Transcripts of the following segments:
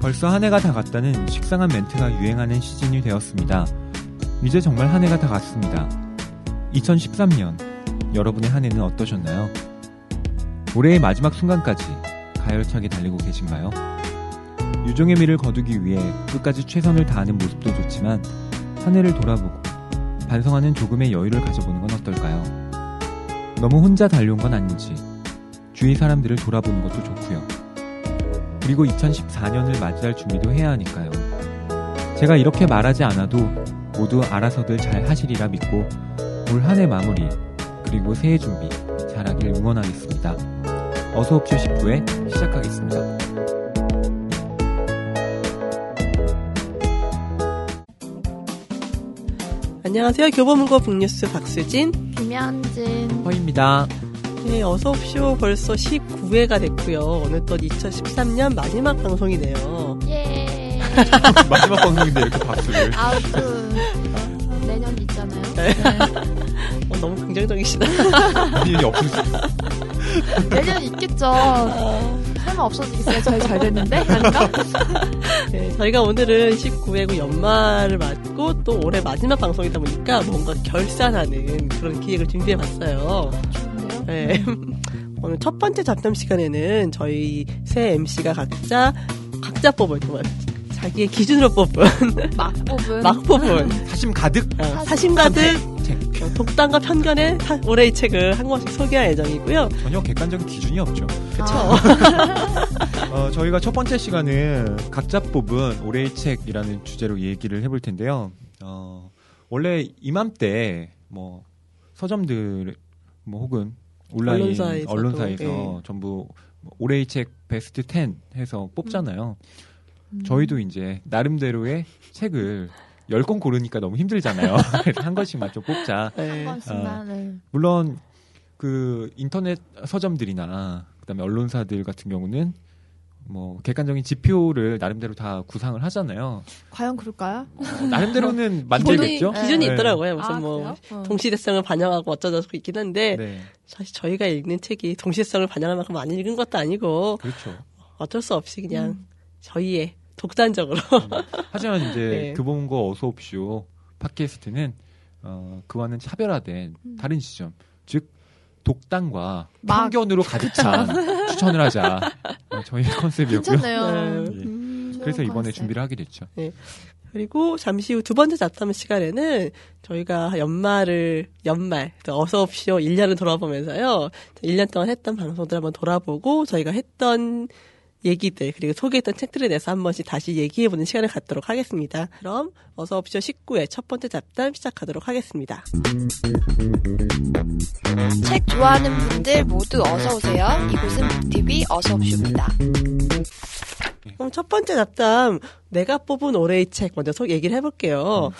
벌써 한 해가 다 갔다는 식상한 멘트가 유행하는 시즌이 되었습니다. 이제 정말 한 해가 다 갔습니다. 2013년 여러분의 한 해는 어떠셨나요? 올해의 마지막 순간까지 가열차게 달리고 계신가요? 유종의 미를 거두기 위해 끝까지 최선을 다하는 모습도 좋지만 한 해를 돌아보고 반성하는 조금의 여유를 가져보는 건 어떨까요? 너무 혼자 달려온 건 아닌지 주위 사람들을 돌아보는 것도 좋고요. 그리고 2014년을 맞이할 준비도 해야 하니까요. 제가 이렇게 말하지 않아도 모두 알아서들 잘 하시리라 믿고 올 한 해 마무리 그리고 새해 준비 잘하길 응원하겠습니다. 어서 옵쇼 10부에 시작하겠습니다. 안녕하세요. 교보문고 북뉴스 박수진. 김현진. 허입니다. 네, 어서옵쇼 벌써 19회가 됐고요. 어느덧 2013년 마지막 방송이네요. 예. 마지막 방송인데 이렇게 박수를. 아무튼 내년 있잖아요. 네. 어, 너무 긍정적이시다. 내년이 없으세요. 내년 있겠죠. 설마 없어지겠어요? 저희 잘 됐는데? 아닌가? 네, 저희가 오늘은 19회고 연말을 맞고 또 올해 마지막 방송이다 보니까 뭔가 결산하는 그런 기획을 준비해봤어요. 네. 오늘 첫 번째 잡담 시간에는 저희 새 MC가 각자 각자 뽑은 정말 자기의 기준으로 뽑은 막 뽑은. 막 뽑은 사심 가득 어, 사심 가득 책. 어, 독단과 편견의 사- 올해 의 책을 한 권씩 소개할 예정이고요. 전혀 객관적인 기준이 없죠. 그쵸? 어, 저희가 첫 번째 시간은 각자 뽑은 올해의 책이라는 주제로 얘기를 해볼 텐데요. 어, 원래 이맘때 뭐 서점들 뭐 혹은 온라인 언론사에서도, 언론사에서 예. 전부 뭐 올해의 책 베스트 10 해서 뽑잖아요. 음. 저희도 이제 나름대로의 책을 10권 고르니까 너무 힘들잖아요. 한 권씩만 좀 뽑자. 네. 한 번씩만. 네. 물론 그 인터넷 서점들이나 그다음에 언론사들 같은 경우는 뭐 객관적인 지표를 나름대로 다 구상을 하잖아요. 과연 그럴까요? 어, 나름대로는 기준이, 만들겠죠. 기준이 네. 있더라고요. 무슨 아, 뭐? 어. 동시대성을 반영하고 어쩌저쩌고 있긴 한데 네, 사실 저희가 읽는 책이 동시대성을 반영할 만큼 많이 읽은 것도 아니고 그렇죠. 어쩔 수 없이 그냥 음. 저희의 독단적으로 하지만 이제 네. 그본 거 어서 옵쇼 팟캐스트는 어, 그와는 차별화된 음. 다른 지점, 즉 독단과 막. 편견으로 가득 찬 추천을 하자. 어, 저희의 컨셉이었고요. 괜찮네요. 네. 예. 음, 그래서 좋은 이번에 컨셉. 준비를 하게 됐죠. 그리고 잠시 후 두 번째 잡담 시간에는 저희가 연말을 연말 어서 옵쇼 1년을 돌아보면서요. 1년 동안 했던 방송들 한번 돌아보고 저희가 했던 얘기들 그리고 소개했던 책들에 대해서 한 번씩 다시 얘기해보는 시간을 갖도록 하겠습니다. 그럼 어서 옵쇼 19회 첫 번째 잡담 시작하도록 하겠습니다. 책 좋아하는 분들 모두 어서 오세요. 이곳은 북TV 어서 옵쇼입니다. 그럼 첫 번째 잡담 내가 뽑은 올해의 책 먼저 소 얘기를 해볼게요.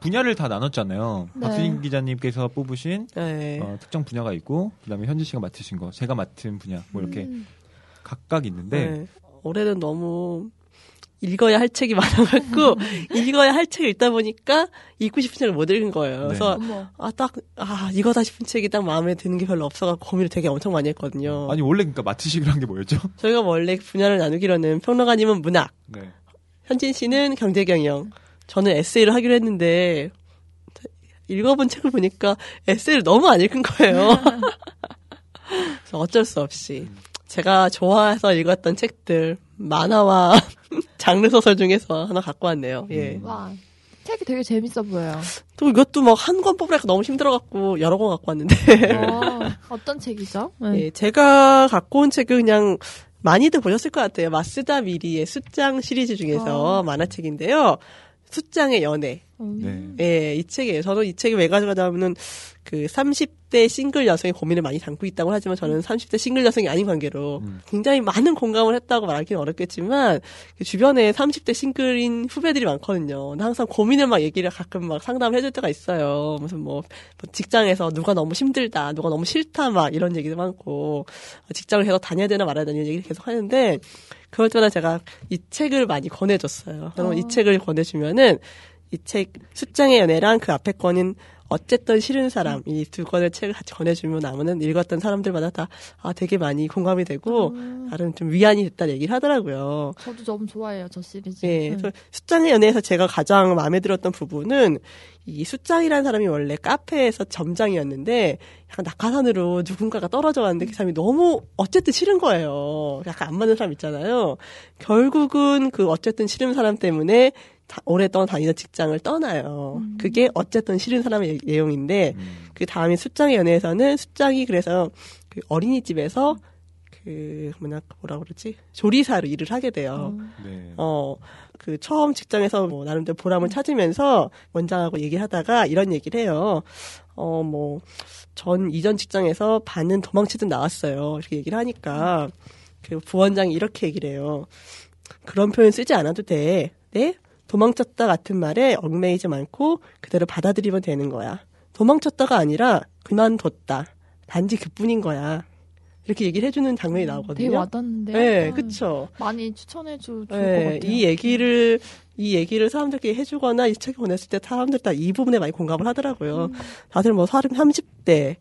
분야를 다 나눴잖아요. 네. 박수진 기자님께서 뽑으신 네. 어, 특정 분야가 있고 그다음에 현지 씨가 맡으신 거, 제가 맡은 분야 뭐 이렇게 음. 각각 있는데 네. 올해는 너무 읽어야 할 책이 많아갖고 읽어야 할 책을 읽다 보니까 읽고 싶은 책을 못 읽은 거예요. 네. 그래서 어머. 아딱아 이거다 싶은 책이 딱 마음에 드는 게 별로 없어갖고 고민을 되게 엄청 많이 했거든요. 아니 원래 그러니까 한게 뭐였죠? 저희가 원래 분야를 나누기로는 평론가님은 문학, 네. 현진 씨는 경제경영, 저는 에세이를 하기로 했는데 읽어본 책을 보니까 에세이를 너무 안 읽은 거예요. 그래서 어쩔 수 없이 제가 좋아해서 읽었던 책들 만화와 장르 소설 중에서 하나 갖고 왔네요. 예. 음. 와. 책이 되게 재밌어 보여요. 또 이것도 막 한 권 뽑으니까 너무 힘들어갖고 여러 권 갖고 왔는데 어, 어떤 책이죠? 네. 예, 제가 갖고 온 책은 그냥 많이들 보셨을 것 같아요. 마스다 미리의 숫장 시리즈 중에서 아. 만화책인데요. 숫장의 연애. 음. 네. 예, 이 책이에요. 저는 이 책이 왜 가져가냐면은 그 30대 싱글 여성의 고민을 많이 담고 있다고 하지만 저는 30대 싱글 여성이 아닌 관계로 음. 굉장히 많은 공감을 했다고 말하기는 어렵겠지만 그 주변에 30대 싱글인 후배들이 많거든요. 근데 항상 고민을 막 얘기를 가끔 막 상담을 해줄 때가 있어요. 무슨 뭐, 뭐 직장에서 누가 너무 힘들다, 누가 너무 싫다 막 이런 얘기도 많고 어, 직장을 계속 다녀야 되나 말아야 되나 이런 얘기를 계속 하는데 그럴 때마다 제가 이 책을 많이 권해줬어요. 그러면 어. 이 책을 권해주면은 이 책 숫장의 연애랑 그 앞에 거는 어쨌든 싫은 사람 이 두 권의 책을 같이 권해주면 나무는 읽었던 사람들마다 다 아, 되게 많이 공감이 되고 음, 나름 좀 위안이 됐다는 얘기를 하더라고요. 저도 너무 좋아해요 저 시리즈. 예, 음. 그래서 숫장의 연애에서 제가 가장 마음에 들었던 부분은 이 숫장이라는 사람이 원래 카페에서 점장이었는데 약간 낙하산으로 누군가가 떨어져 왔는데 그 사람이 너무 어쨌든 싫은 거예요. 약간 안 맞는 사람 있잖아요. 결국은 그 어쨌든 싫은 사람 때문에 다- 오랫동안 다니던 직장을 떠나요. 그게 어쨌든 싫은 사람의 내용인데 음. 그 다음에 숫장의 연애에서는 숫장이 그래서 그 어린이집에서 그 뭐냐 뭐라 그러지 조리사로 일을 하게 돼요. 네. 어, 그 처음 직장에서 뭐 나름대로 보람을 찾으면서 원장하고 얘기하다가 이런 얘기를 해요. 어, 뭐, 전 이전 직장에서 반은 도망치듯 나왔어요. 이렇게 얘기를 하니까 그 부원장이 이렇게 얘기를 해요. 그런 표현 쓰지 않아도 돼. 네? 도망쳤다 같은 말에 얽매이지 않고 그대로 받아들이면 되는 거야. 도망쳤다가 아니라 그만뒀다. 단지 그뿐인 거야. 이렇게 얘기를 해주는 장면이 되게 나오거든요. 와닿는데요. 네, 음. 그쵸. 많이 추천해줘 네, 같아요. 이 얘기를 이 얘기를 사람들께 해주거나 이 책을 보냈을 때 사람들 다 이 부분에 많이 공감을 하더라고요. 다들 뭐 30, 30대,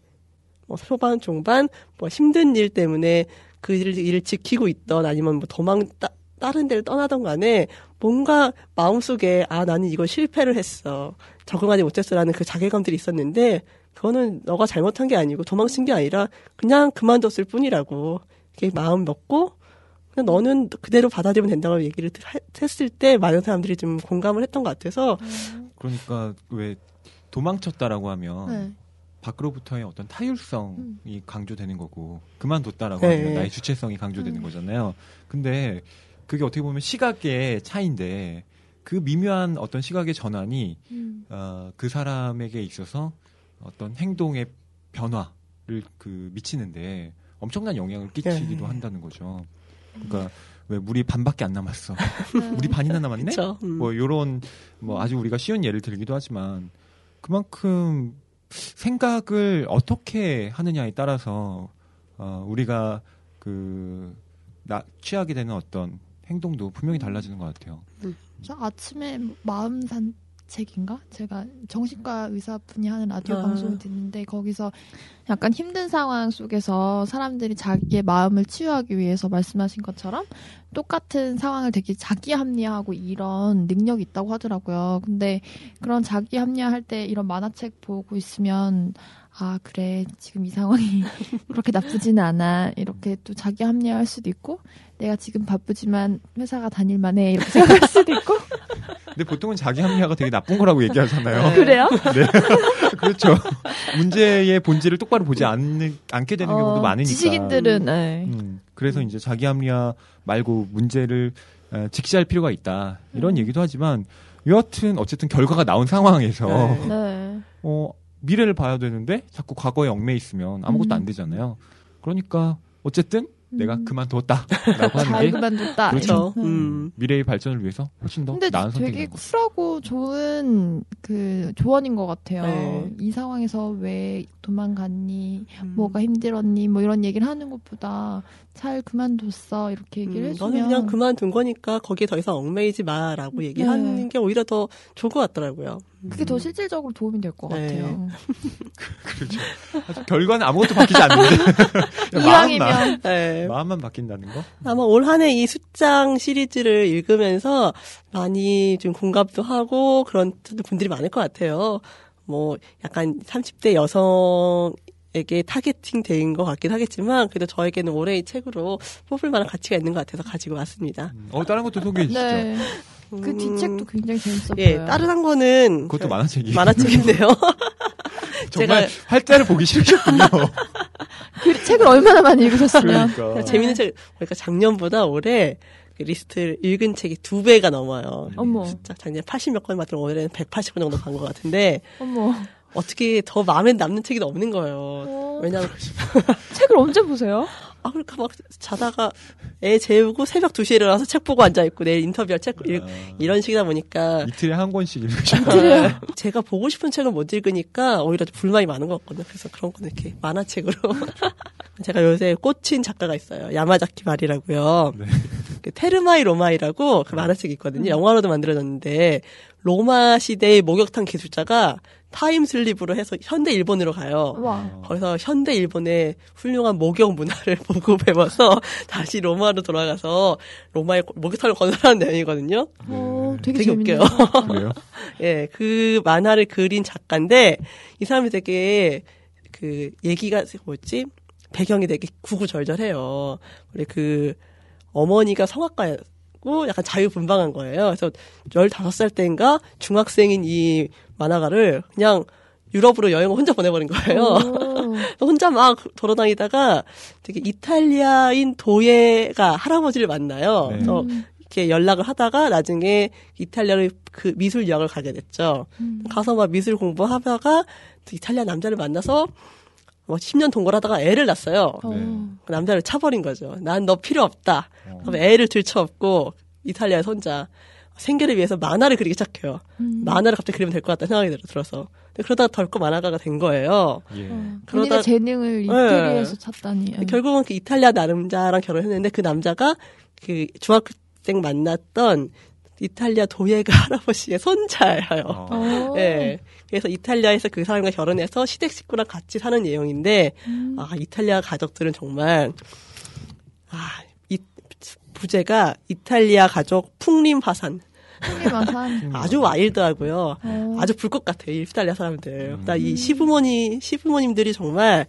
뭐 초반, 중반, 뭐 힘든 일 때문에 그 일을, 일을 지키고 있던 아니면 뭐 도망, 따, 다른 데를 떠나던 간에 뭔가 마음속에 아, 나는 이거 실패를 했어. 적응하지 못했어라는 그 자괴감들이 있었는데 그거는 너가 잘못한 게 아니고 도망친 게 아니라 그냥 그만뒀을 뿐이라고. 이렇게 마음 먹고 그냥 너는 그대로 받아들이면 된다고 얘기를 하- 했을 때 많은 사람들이 좀 공감을 했던 것 같아서 그러니까 왜 도망쳤다라고 하면 네. 밖으로부터의 어떤 타율성이 음. 강조되는 거고 그만뒀다라고 네. 하면 나의 주체성이 강조되는 음. 거잖아요. 근데 그게 어떻게 보면 시각의 차이인데 그 미묘한 어떤 시각의 전환이 음. 어, 그 사람에게 있어서 어떤 행동의 변화를 그 미치는데 엄청난 영향을 끼치기도 네. 한다는 거죠. 그러니까 왜 물이 반밖에 안 남았어. 네. 물이 반이나 남았네? 음. 뭐 요런 뭐 아주 우리가 쉬운 예를 들기도 하지만 그만큼 생각을 어떻게 하느냐에 따라서 어 우리가 그 나, 취하게 되는 어떤 행동도 분명히 달라지는 것 같아요. 저 아침에 마음 산책인가? 제가 정신과 의사분이 하는 라디오 아. 방송을 듣는데 거기서 약간 힘든 상황 속에서 사람들이 자기의 마음을 치유하기 위해서 말씀하신 것처럼 똑같은 상황을 되게 자기 합리화하고 이런 능력이 있다고 하더라고요. 근데 그런 자기 합리화할 때 이런 만화책 보고 있으면 아 그래 지금 이 상황이 그렇게 나쁘지는 않아 이렇게 또 자기 합리화할 수도 있고 내가 지금 바쁘지만 회사가 다닐만 해 이렇게 생각할 수도 있고 근데 보통은 자기 합리화가 되게 나쁜 거라고 얘기하잖아요. 네. 그래요? 그렇죠. 문제의 본질을 똑바로 보지 않는, 않게 되는 경우도 어, 많으니까. 지식인들은 네. 음, 그래서 이제 자기 합리화 말고 문제를 어, 직시할 필요가 있다. 이런 음. 얘기도 하지만 여하튼 어쨌든 결과가 나온 상황에서 네. 네. 어, 미래를 봐야 되는데 자꾸 과거에 얽매 있으면 아무것도 음. 안 되잖아요. 그러니까 어쨌든 내가 음. 그만뒀다라고 하는 잘게 그만뒀다. 그렇죠. 네. 음. 미래의 발전을 위해서 훨씬 더 근데 나은 되게 것 같아요. 쿨하고 좋은 그 조언인 것 같아요. 네. 이 상황에서 왜 도망갔니? 음. 뭐가 힘들었니? 뭐 이런 얘기를 하는 것보다 잘 그만뒀어 이렇게 얘기를 음, 해주면 너는 그냥 그만둔 거니까 거기에 더 이상 얽매이지 마라고 얘기하는 네. 게 오히려 더 좋을 것 같더라고요. 그게 더 실질적으로 도움이 될것 네. 같아요. 그렇죠. 아주 결과는 아무것도 바뀌지 않는데 이왕이면 네. 마음만 바뀐다는 거. 아마 올 한해 이 수짱 시리즈를 읽으면서 많이 좀 공감도 하고 그런 분들이 많을 것 같아요. 뭐 약간 30대 여성 에게 targeting 된것 같긴 하겠지만 그래도 저에게는 올해 이 책으로 뽑을 만한 가치가 있는 것 같아서 가지고 왔습니다. 음, 어 다른 것도 소개해 주시죠. 네. 그 음, 뒤책도 굉장히 재밌어 예. 다른 한 거는 그것도 만화책이 만화책인데요. 정말 제가- 활자를 보기 싫으셨군요. 그 책을 얼마나 많이 읽으셨으면 그러니까 재밌는 책, 그러니까 작년보다 올해 그 리스트를 읽은 책이 두 배가 넘어요. 어머 진짜 작년 80몇 권 맞던 올해는 180권 정도 간 것 같은데 어머 어떻게 더 마음에 남는 책이 없는 거예요. 어, 왜냐면 책을 언제 보세요? 아 그러니까 막 자다가 애 재우고 새벽 2시에 일어나서 책 보고 앉아 있고 내일 인터뷰할 책 읽, 아, 이런 식이다 보니까 이틀에 한 권씩 읽으셔. 아, 제가 보고 싶은 책을 못 읽으니까 오히려 불만이 많은 것 같거든요. 그래서 그런 거는 이렇게 만화책으로 제가 요새 꽂힌 작가가 있어요. 야마자키 마리라고요. 네. 그 테르마이 로마이라고 그 만화책이 있거든요. 영화로도 만들어졌는데 로마 시대의 목욕탕 기술자가 time slip으로 해서 현대 일본으로 가요. 와. 거기서 현대 일본의 훌륭한 목욕 문화를 보고 배워서 다시 로마로 돌아가서 로마의 목욕탕을 건설하는 내용이거든요. 어, 되게, 되게 재밌네요. 웃겨요. 예, 그 만화를 그린 작가인데 이 사람이 되게 그 얘기가 뭐였지? 배경이 되게 구구절절해요. 원래 그 어머니가 성악가고 약간 자유분방한 거예요. 그래서 15살 때인가 중학생인 이 만화가를 그냥 유럽으로 여행을 혼자 보내버린 거예요. 오. 혼자 막 돌아다니다가 되게 이탈리아인 도예가 할아버지를 만나요. 네. 그래서 이렇게 연락을 하다가 나중에 이탈리아의 그 미술 유학을 가게 됐죠. 음. 가서 막 미술 공부하다가 또 이탈리아 남자를 만나서 뭐 10년 동거하다가 애를 낳았어요. 어. 네. 그 남자를 차버린 거죠. 난 너 필요 없다. 어. 그럼 애를 들쳐업고 이탈리아에 혼자 생계를 위해서 만화를 그리기 시작해요. 음. 만화를 갑자기 그리면 될 것 같다는 생각이 들- 들어서. 그러다가 덜컥 만화가가 된 거예요. 예. 어, 그러다- 재능을 이태리에서 찾다니. 예. 결국은 그 이탈리아 남자랑 결혼했는데 그 남자가 그 중학생 만났던 이탈리아 도예가 할아버지의 손자예요. 어. 어. 예. 그래서 이탈리아에서 그 사람과 결혼해서 시댁 식구랑 같이 사는 내용인데, 음. 아, 이탈리아 가족들은 정말, 아, 이, 부제가 이탈리아 가족 풍림 화산. 풍리마산. 아주 와일드하고요. 어. 아주 불꽃 같아요. 이 이탈리아 사람들. 음. 나이 시부모님, 시부모님들이 정말,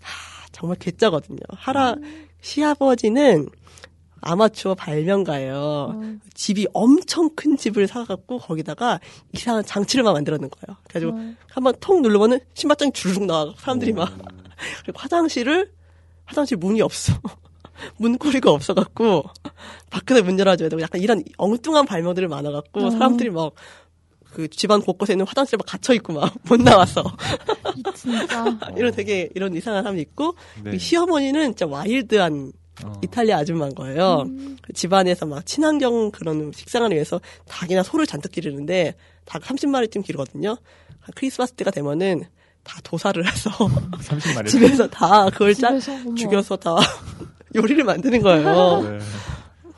하, 정말 괴짜거든요. 하라, 시아버지는 아마추어 발명가예요. 어. 집이 엄청 큰 집을 사갖고 거기다가 이상한 장치를 막 만들어놓은 거예요. 그래가지고 어. 한번 통 누르면은 신발장이 주르륵 나와. 사람들이 막. 그리고 화장실을, 화장실 문이 없어. 문고리가 없어갖고, 밖에서 문 열어줘야 되고, 약간 이런 엉뚱한 발명들이 많아갖고, 어. 사람들이 막, 그 집안 곳곳에 있는 화장실에 막 갇혀 있고 막, 못 나와서. 이 진짜. 이런 되게, 이런 이상한 사람이 있고, 네. 그 시어머니는 진짜 와일드한 어. 이탈리아 아줌마인 거예요. 음. 그 집안에서 막 친환경 그런 식생활을 위해서 닭이나 소를 잔뜩 기르는데 닭 30마리쯤 기르거든요. 크리스마스 때가 되면은 다 도살을 해서 30마리. 집에서 다 그걸 짜. 죽여서 다 요리를 만드는 거예요. 네.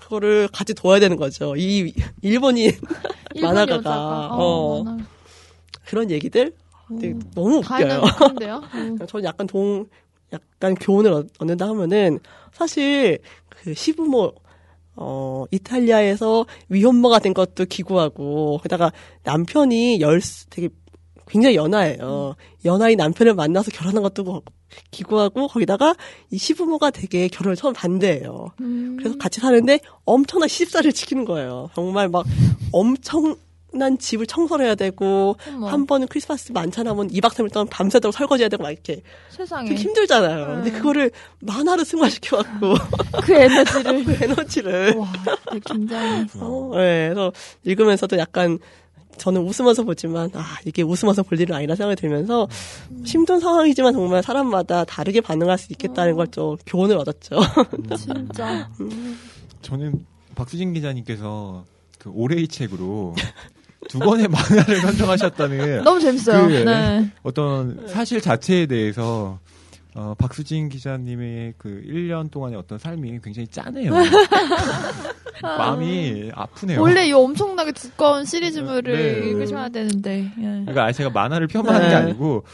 그거를 같이 도와야 되는 거죠. 이 일본인 일본 만화가가. 여자가. 어. 만화. 그런 얘기들 되게 오. 너무 웃겨요. 저는 약간 동, 약간 교훈을 얻- 얻는다 하면은, 사실, 그 시부모, 어, 이탈리아에서 위혼모가 된 것도 기구하고, 게다가 남편이 열, 되게 굉장히 연하예요. 연하인 남편을 만나서 결혼한 것도 뭐 기구하고, 거기다가 이 시부모가 되게 결혼을 처음 반대해요. 음. 그래서 같이 사는데 엄청난 시집살이를 지키는 거예요. 정말 막 엄청 난 집을 청소를 해야 되고, 어머. 한 번은 크리스마스 만찬하면 2박 3일 동안 밤새도록 설거지해야 되고 막 이렇게. 세상에. 되게 힘들잖아요. 근데 네. 그거를 만화로 승화시켜 갖고 그 에너지를. 그 에너지를. 와 굉장히 어, 네, 그래서 읽으면서도 약간 저는 웃으면서 보지만 아 이게 웃으면서 볼 일은 아니라 생각이 들면서 힘든 상황이지만 정말 사람마다 다르게 반응할 수 있겠다는 걸 좀 교훈을 얻었죠. 진짜. 저는 박수진 기자님께서 그 올해의 책으로 두 권의 만화를 선정하셨다는 너무 재밌어요. 그, 네. 어떤 사실 자체에 대해서 어, 박수진 기자님의 그 1년 동안의 어떤 삶이 굉장히 짠해요. 마음이 아프네요. 원래 이 엄청나게 두꺼운 시리즈물을 네. 읽으셔야 되는데 예. 그러니까 제가 만화를 폄하하는 게 네. 아니고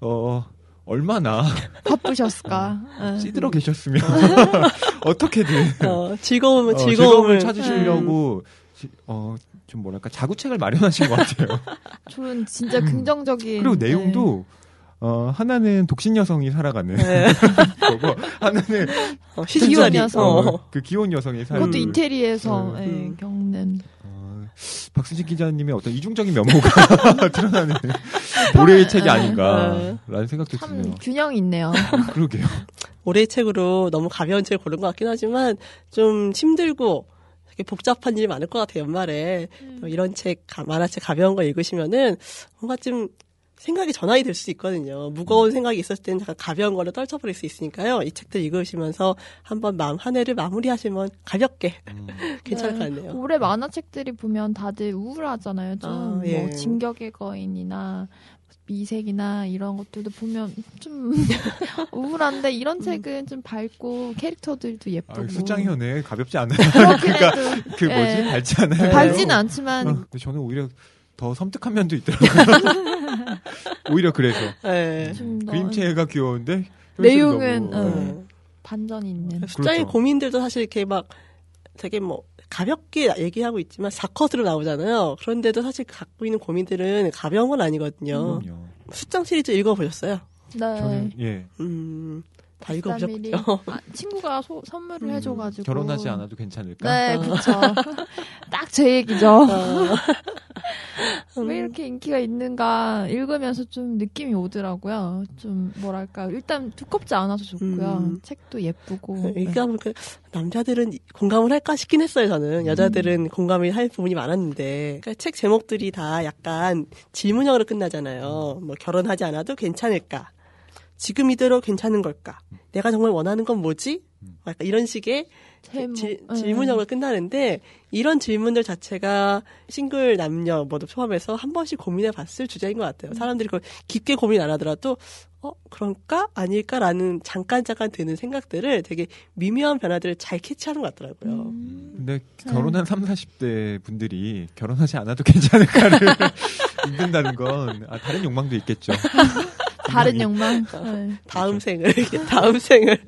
어 얼마나 바쁘셨을까. 예. 찌들어 계셨으면 어떻게든 어, 즐거움을 어, 즐거움을 즐거움을 찾으시려고 지- 어, 좀 뭐랄까 자구책을 마련하신 것 같아요. 저는 진짜 긍정적인. 그리고 네. 내용도 어, 하나는 독신 여성이 살아가는 네. 거고 하나는 어, 시집살이 여성. 어. 어, 그 귀여운 여성이 사는 그것도 이태리에서 네. 예, 음. 겪는. 어, 박수진 기자님의 어떤 이중적인 면모가 드러나는 올해의 책이 아닌가라는 생각도 참 드네요. 균형이 있네요. 그러게요. 올해의 책으로 너무 가벼운 책을 고른 것 같긴 하지만 좀 힘들고 복잡한 일이 많을 것 같아요 연말에 음. 또 이런 책 가- 만화책 가벼운 거 읽으시면은 뭔가 좀 생각이 전환이 될 수 있거든요. 무거운 생각이 있었을 때는 잠깐 가벼운 걸로 떨쳐버릴 수 있으니까요. 이 책들 읽으시면서 한번 마음 한 해를 마무리하시면 가볍게 음. 괜찮을 것 네. 같네요. 올해 만화책들이 보면 다들 우울하잖아요. 좀 아, 예. 뭐 진격의 거인이나 미색이나 이런 것들도 보면 좀 우울한데 이런 음. 책은 좀 밝고 캐릭터들도 아, 예쁘고 수장이 현에 가볍지 않아요. 그렇긴 그러니까 해도 그 뭐지 예. 밝지 않아요. 네. 밝지는 않지만 어, 근데 저는 오히려 더 섬뜩한 면도 있더라고요. 오히려 그래서 네. 그림체가 귀여운데 내용은, 현실은 어. 너무, 네. 반전이 있는 숫자의 그렇죠. 고민들도 사실 이렇게 막 되게 뭐 가볍게 얘기하고 있지만 사컷으로 나오잖아요. 그런데도 사실 갖고 있는 고민들은 가벼운 건 아니거든요. 그럼요. 숫장 시리즈 읽어보셨어요? 네. 저는 예 음, 다 13mm. 읽어보셨군요. 아, 친구가 소- 선물을 음, 해줘가지고 결혼하지 않아도 괜찮을까? 네, 어. 그쵸. 딱제 얘기죠. 어, 왜 이렇게 인기가 있는가 읽으면서 좀 느낌이 오더라고요. 좀 뭐랄까 일단 두껍지 않아서 좋고요. 음. 책도 예쁘고. 네. 그러니까 보니까 남자들은 공감을 할까 싶긴 했어요, 저는. 여자들은 공감이 할 부분이 많았는데. 그러니까 책 제목들이 다 약간 질문형으로 끝나잖아요. 뭐 결혼하지 않아도 괜찮을까? 지금 이대로 괜찮은 걸까? 내가 정말 원하는 건 뭐지? 약간 이런 식의 제목. 지- 네. 질문형으로 끝나는데 이런 질문들 자체가 싱글 남녀 모두 포함해서 한 번씩 고민해 봤을 주제인 것 같아요. 사람들이 그걸 깊게 고민 안 하더라도 어 그럴까 아닐까라는 잠깐 잠깐 드는 생각들을 되게 미묘한 변화들을 잘 캐치하는 것 같더라고요. 음. 근데 결혼한 3, 40대 분들이 결혼하지 않아도 괜찮을까를 읽는다는 건 아, 다른 욕망도 있겠죠. 다른 욕망. 네. 다음 생을 다음 생을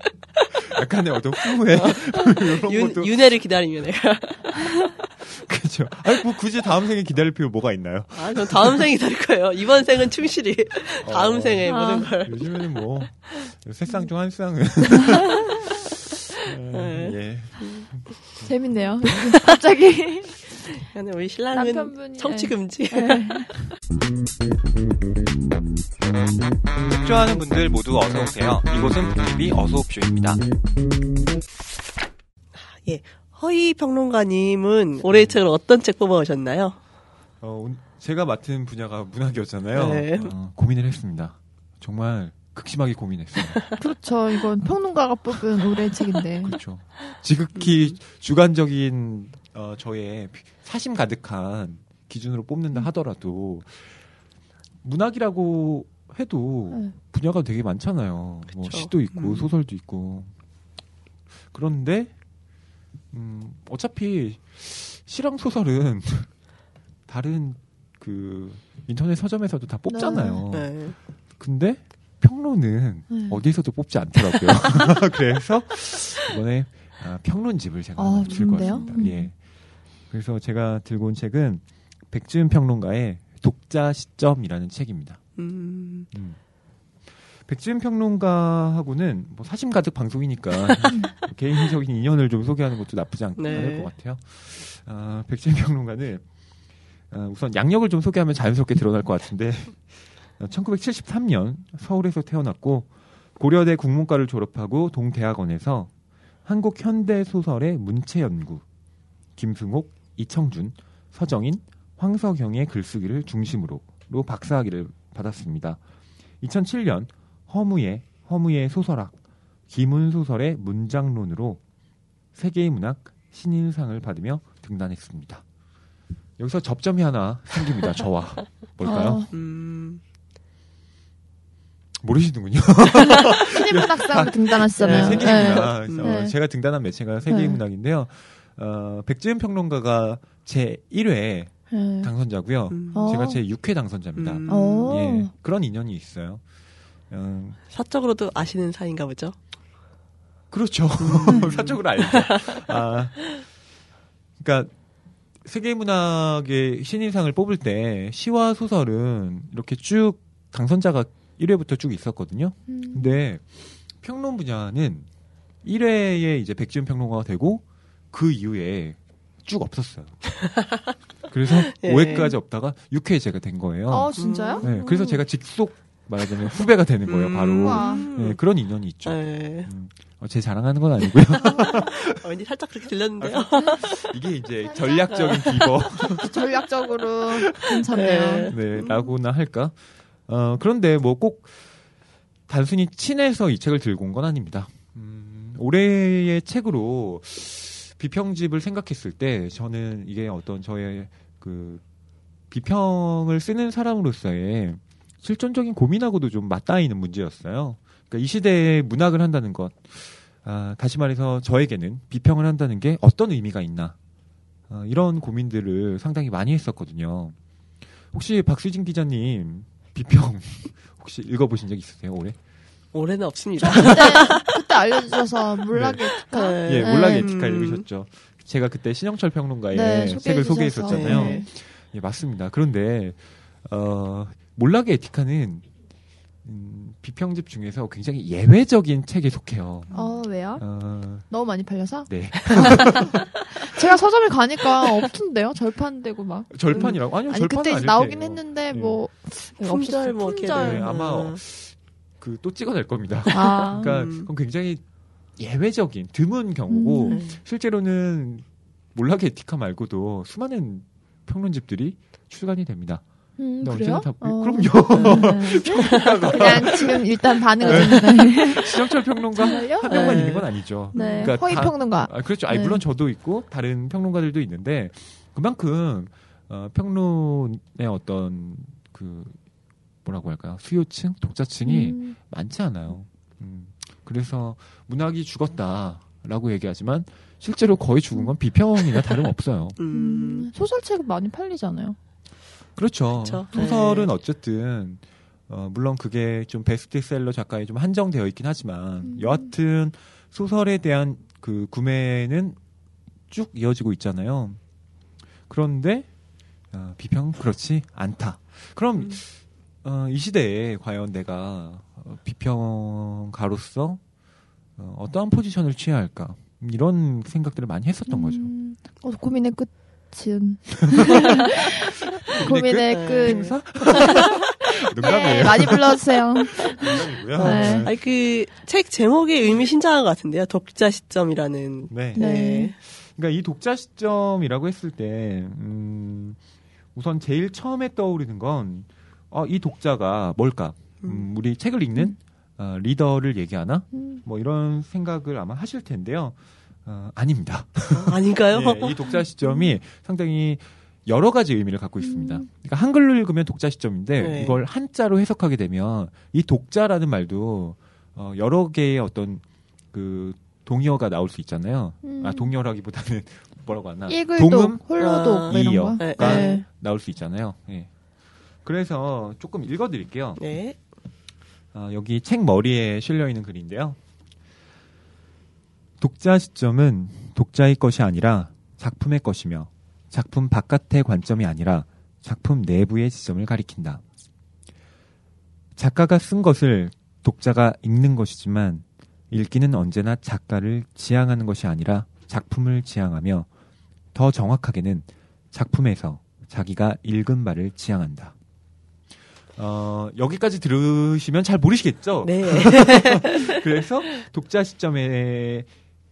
약간의 어떤 후회 이런 윤, 것도 윤 회를 기다리면 내가 그렇죠. 아니 뭐 굳이 다음 생에 기다릴 필요 뭐가 있나요? 아, 전 다음 생 기다릴 거예요. 이번 생은 충실히 다음 어. 생에 아. 모든 걸 요즘에는 뭐 세상 중 한 쌍은 네. 예. 재밌네요. 갑자기. 우리 신랑은 남편분이- 청취 금지. 네. 좋아하는 분들 모두 어서 오세요. 이곳은 북TV 어서 옵쇼입니다. 예. 허희 평론가님은 올해의 책을 어떤 책 뽑아오셨나요? 어, 온- 제가 맡은 분야가 문학이었잖아요. 네. 어, 고민을 했습니다. 정말 극심하게 고민했어요. 그렇죠. 이건 평론가가 뽑은 올해 책인데. 그렇죠. 지극히 주관적인 어, 저의 사심 가득한 기준으로 뽑는다 하더라도 문학이라고 해도 네. 분야가 되게 많잖아요. 뭐 그쵸. 시도 있고 음. 소설도 있고. 그런데 음, 어차피 실험 소설은 다른 그 인터넷 서점에서도 다 뽑잖아요. 네. 근데 평론은 네. 어디에서도 뽑지 않더라고요. 그래서 이번에 아, 평론집을 제가 아, 들고 좋은데요? 왔습니다. 음. 예. 그래서 제가 들고 온 책은 백지은 평론가의 독자 시점이라는 책입니다. 음, 음. 백지은 평론가하고는 뭐 사심 가득 방송이니까 개인적인 인연을 좀 소개하는 것도 나쁘지 않, 네. 않을 것 같아요. 아, 백지은 평론가는 아, 우선 양력을 좀 소개하면 자연스럽게 드러날 것 같은데 1973년 서울에서 태어났고 고려대 국문과를 졸업하고 동대학원에서 한국 현대 소설의 문체 연구, 김승옥, 이청준, 서정인, 황석영의 글쓰기를 중심으로 로 박사학위를 받았습니다. 2007년 허무의 허무의 소설학, 기문 소설의 문장론으로 세계의 문학 신인상을 받으며 등단했습니다. 여기서 접점이 하나 생깁니다. 저와 뭘까요? 어, 음, 모르시는군요. 신인문학상 등단하시잖아요. 네, 세계문학. 네. 어, 네. 제가 등단한 매체가 세계문학인데요. 어, 백지은 평론가가 제 1회 네. 당선자고요. 음. 어. 제가 제 6회 당선자입니다. 음. 어. 예, 그런 인연이 있어요. 음, 사적으로도 아시는 사이인가 보죠. 그렇죠. 사적으로 알죠. 아, 그러니까 세계 문학의 신인상을 뽑을 때 시와 소설은 이렇게 쭉 당선자가 1회부터 쭉 있었거든요. 음. 근데 평론 분야는 1회에 이제 백지은 평론가가 되고 그 이후에 쭉 없었어요. 그래서 예. 5회까지 없다가 6회에 제가 된 거예요. 어, 진짜요? 네, 그래서 제가 직속 말하자면 후배가 되는 거예요, 음. 바로. 와. 네, 그런 인연이 있죠. 네. 음, 어, 제 자랑하는 건 아니고요. 어, 왠지 살짝 그렇게 들렸는데요. 이게 이제 전략적인 기버, 전략적으로 괜찮네요. 네. 네, 라고나 할까. 어, 그런데 뭐 꼭 단순히 친해서 이 책을 들고 온 건 아닙니다. 음, 올해의 책으로 비평집을 생각했을 때 저는 이게 어떤 저의 그 비평을 쓰는 사람으로서의 실존적인 고민하고도 좀 맞닿아 있는 문제였어요. 그러니까 이 시대에 문학을 한다는 것, 아, 다시 말해서 저에게는 비평을 한다는 게 어떤 의미가 있나, 아, 이런 고민들을 상당히 많이 했었거든요. 혹시 박수진 기자님 비평 혹시 읽어보신 적 있으세요 올해? 올해는 없습니다. 그때 그때 알려주셔서 몰락의 에티카. 네. 예, 네. 몰락의 에티카 음. 읽으셨죠. 제가 그때 신영철 평론가의 네, 책을. 소개했었잖아요. 네. 예, 맞습니다. 그런데 어, 몰락의 에티카는 음, 비평집 중에서 굉장히 예외적인 책에 속해요. 어 왜요? 어, 너무 많이 팔려서? 네. 제가 서점에 가니까 없던데요. 절판되고 막. 절판이라고? 아니요, 아니 절판은 그때 나오긴. 했는데 네. 뭐 품절 없었어요. 뭐 이렇게 품절. 네, 네. 아마 음. 그 또 찍어낼 겁니다. 아. 그러니까 음. 그건 굉장히 예외적인 드문 경우고 음. 네. 실제로는 몰락의 에티카 말고도 수많은 평론집들이 출간이 됩니다. 음, 그래요? 다 어. 그럼요. 네. 그냥 지금 일단 반응을 듣는데. 신영철 평론가? 한 명만 네. 있는 건 아니죠. 네. 그러니까 허위 다- 평론가. 아, 그렇죠. 아니, 네. 물론 저도 있고 다른 평론가들도 있는데 그만큼 어, 평론의 어떤 그 뭐라고 할까요? 수요층, 독자층이 음. 많지 않아요. 음, 그래서 문학이 죽었다라고 얘기하지만 실제로 거의 죽은 건 비평이나 다름 없어요. 음. 음, 소설책은 많이 팔리잖아요. 그렇죠. 그렇죠. 소설은 네. 어쨌든 어, 물론 그게 좀 베스트셀러 작가에 좀 한정되어 있긴 하지만 음. 여하튼 소설에 대한 그 구매는 쭉 이어지고 있잖아요. 그런데 어, 비평 그렇지 않다. 그럼 음. 어, 이 시대에 과연 내가 어, 비평가로서 어, 어떠한 포지션을 취해야 할까 이런 생각들을 많이 했었던 거죠. 음, 어, 고민의 끝은. 고민의 고민의 끝? 끝. 행사? 네, 농담이에요. 많이 불러주세요. 농담이고요. 네. 아니 그 책 제목이 의미 심장한 것 같은데요. 독자 시점이라는. 네. 네. 그러니까 이 독자 시점이라고 했을 때 음, 우선 제일 처음에 떠오르는 건 어, 이 독자가 뭘까? 음, 우리 책을 읽는 어, 리더를 얘기하나? 음, 뭐 이런 생각을 아마 하실 텐데요. 어, 아닙니다. 어, 아닌가요? 예, 이 독자 시점이 상당히 여러 가지 의미를 갖고 있습니다. 음. 그러니까 한글로 읽으면 독자 시점인데 네. 이걸 한자로 해석하게 되면 이 독자라는 말도 어, 여러 개의 어떤 그 동의어가 나올 수 있잖아요. 음. 아 동의어라기보다는 뭐라고 하나 일글독, 동음 홀로독, 아, 뭐 이런 이어. 거. 네, 가 네. 나올 수 있잖아요. 예. 그래서 조금 읽어드릴게요. 네. 아, 여기 책 머리에 실려 있는 글인데요. 독자 시점은 독자의 것이 아니라 작품의 것이며 작품 바깥의 관점이 아니라 작품 내부의 지점을 가리킨다. 작가가 쓴 것을 독자가 읽는 것이지만 읽기는 언제나 작가를 지향하는 것이 아니라 작품을 지향하며 더 정확하게는 작품에서 자기가 읽은 바를 지향한다. 어, 여기까지 들으시면 잘 모르시겠죠? 네. 그래서 독자 시점에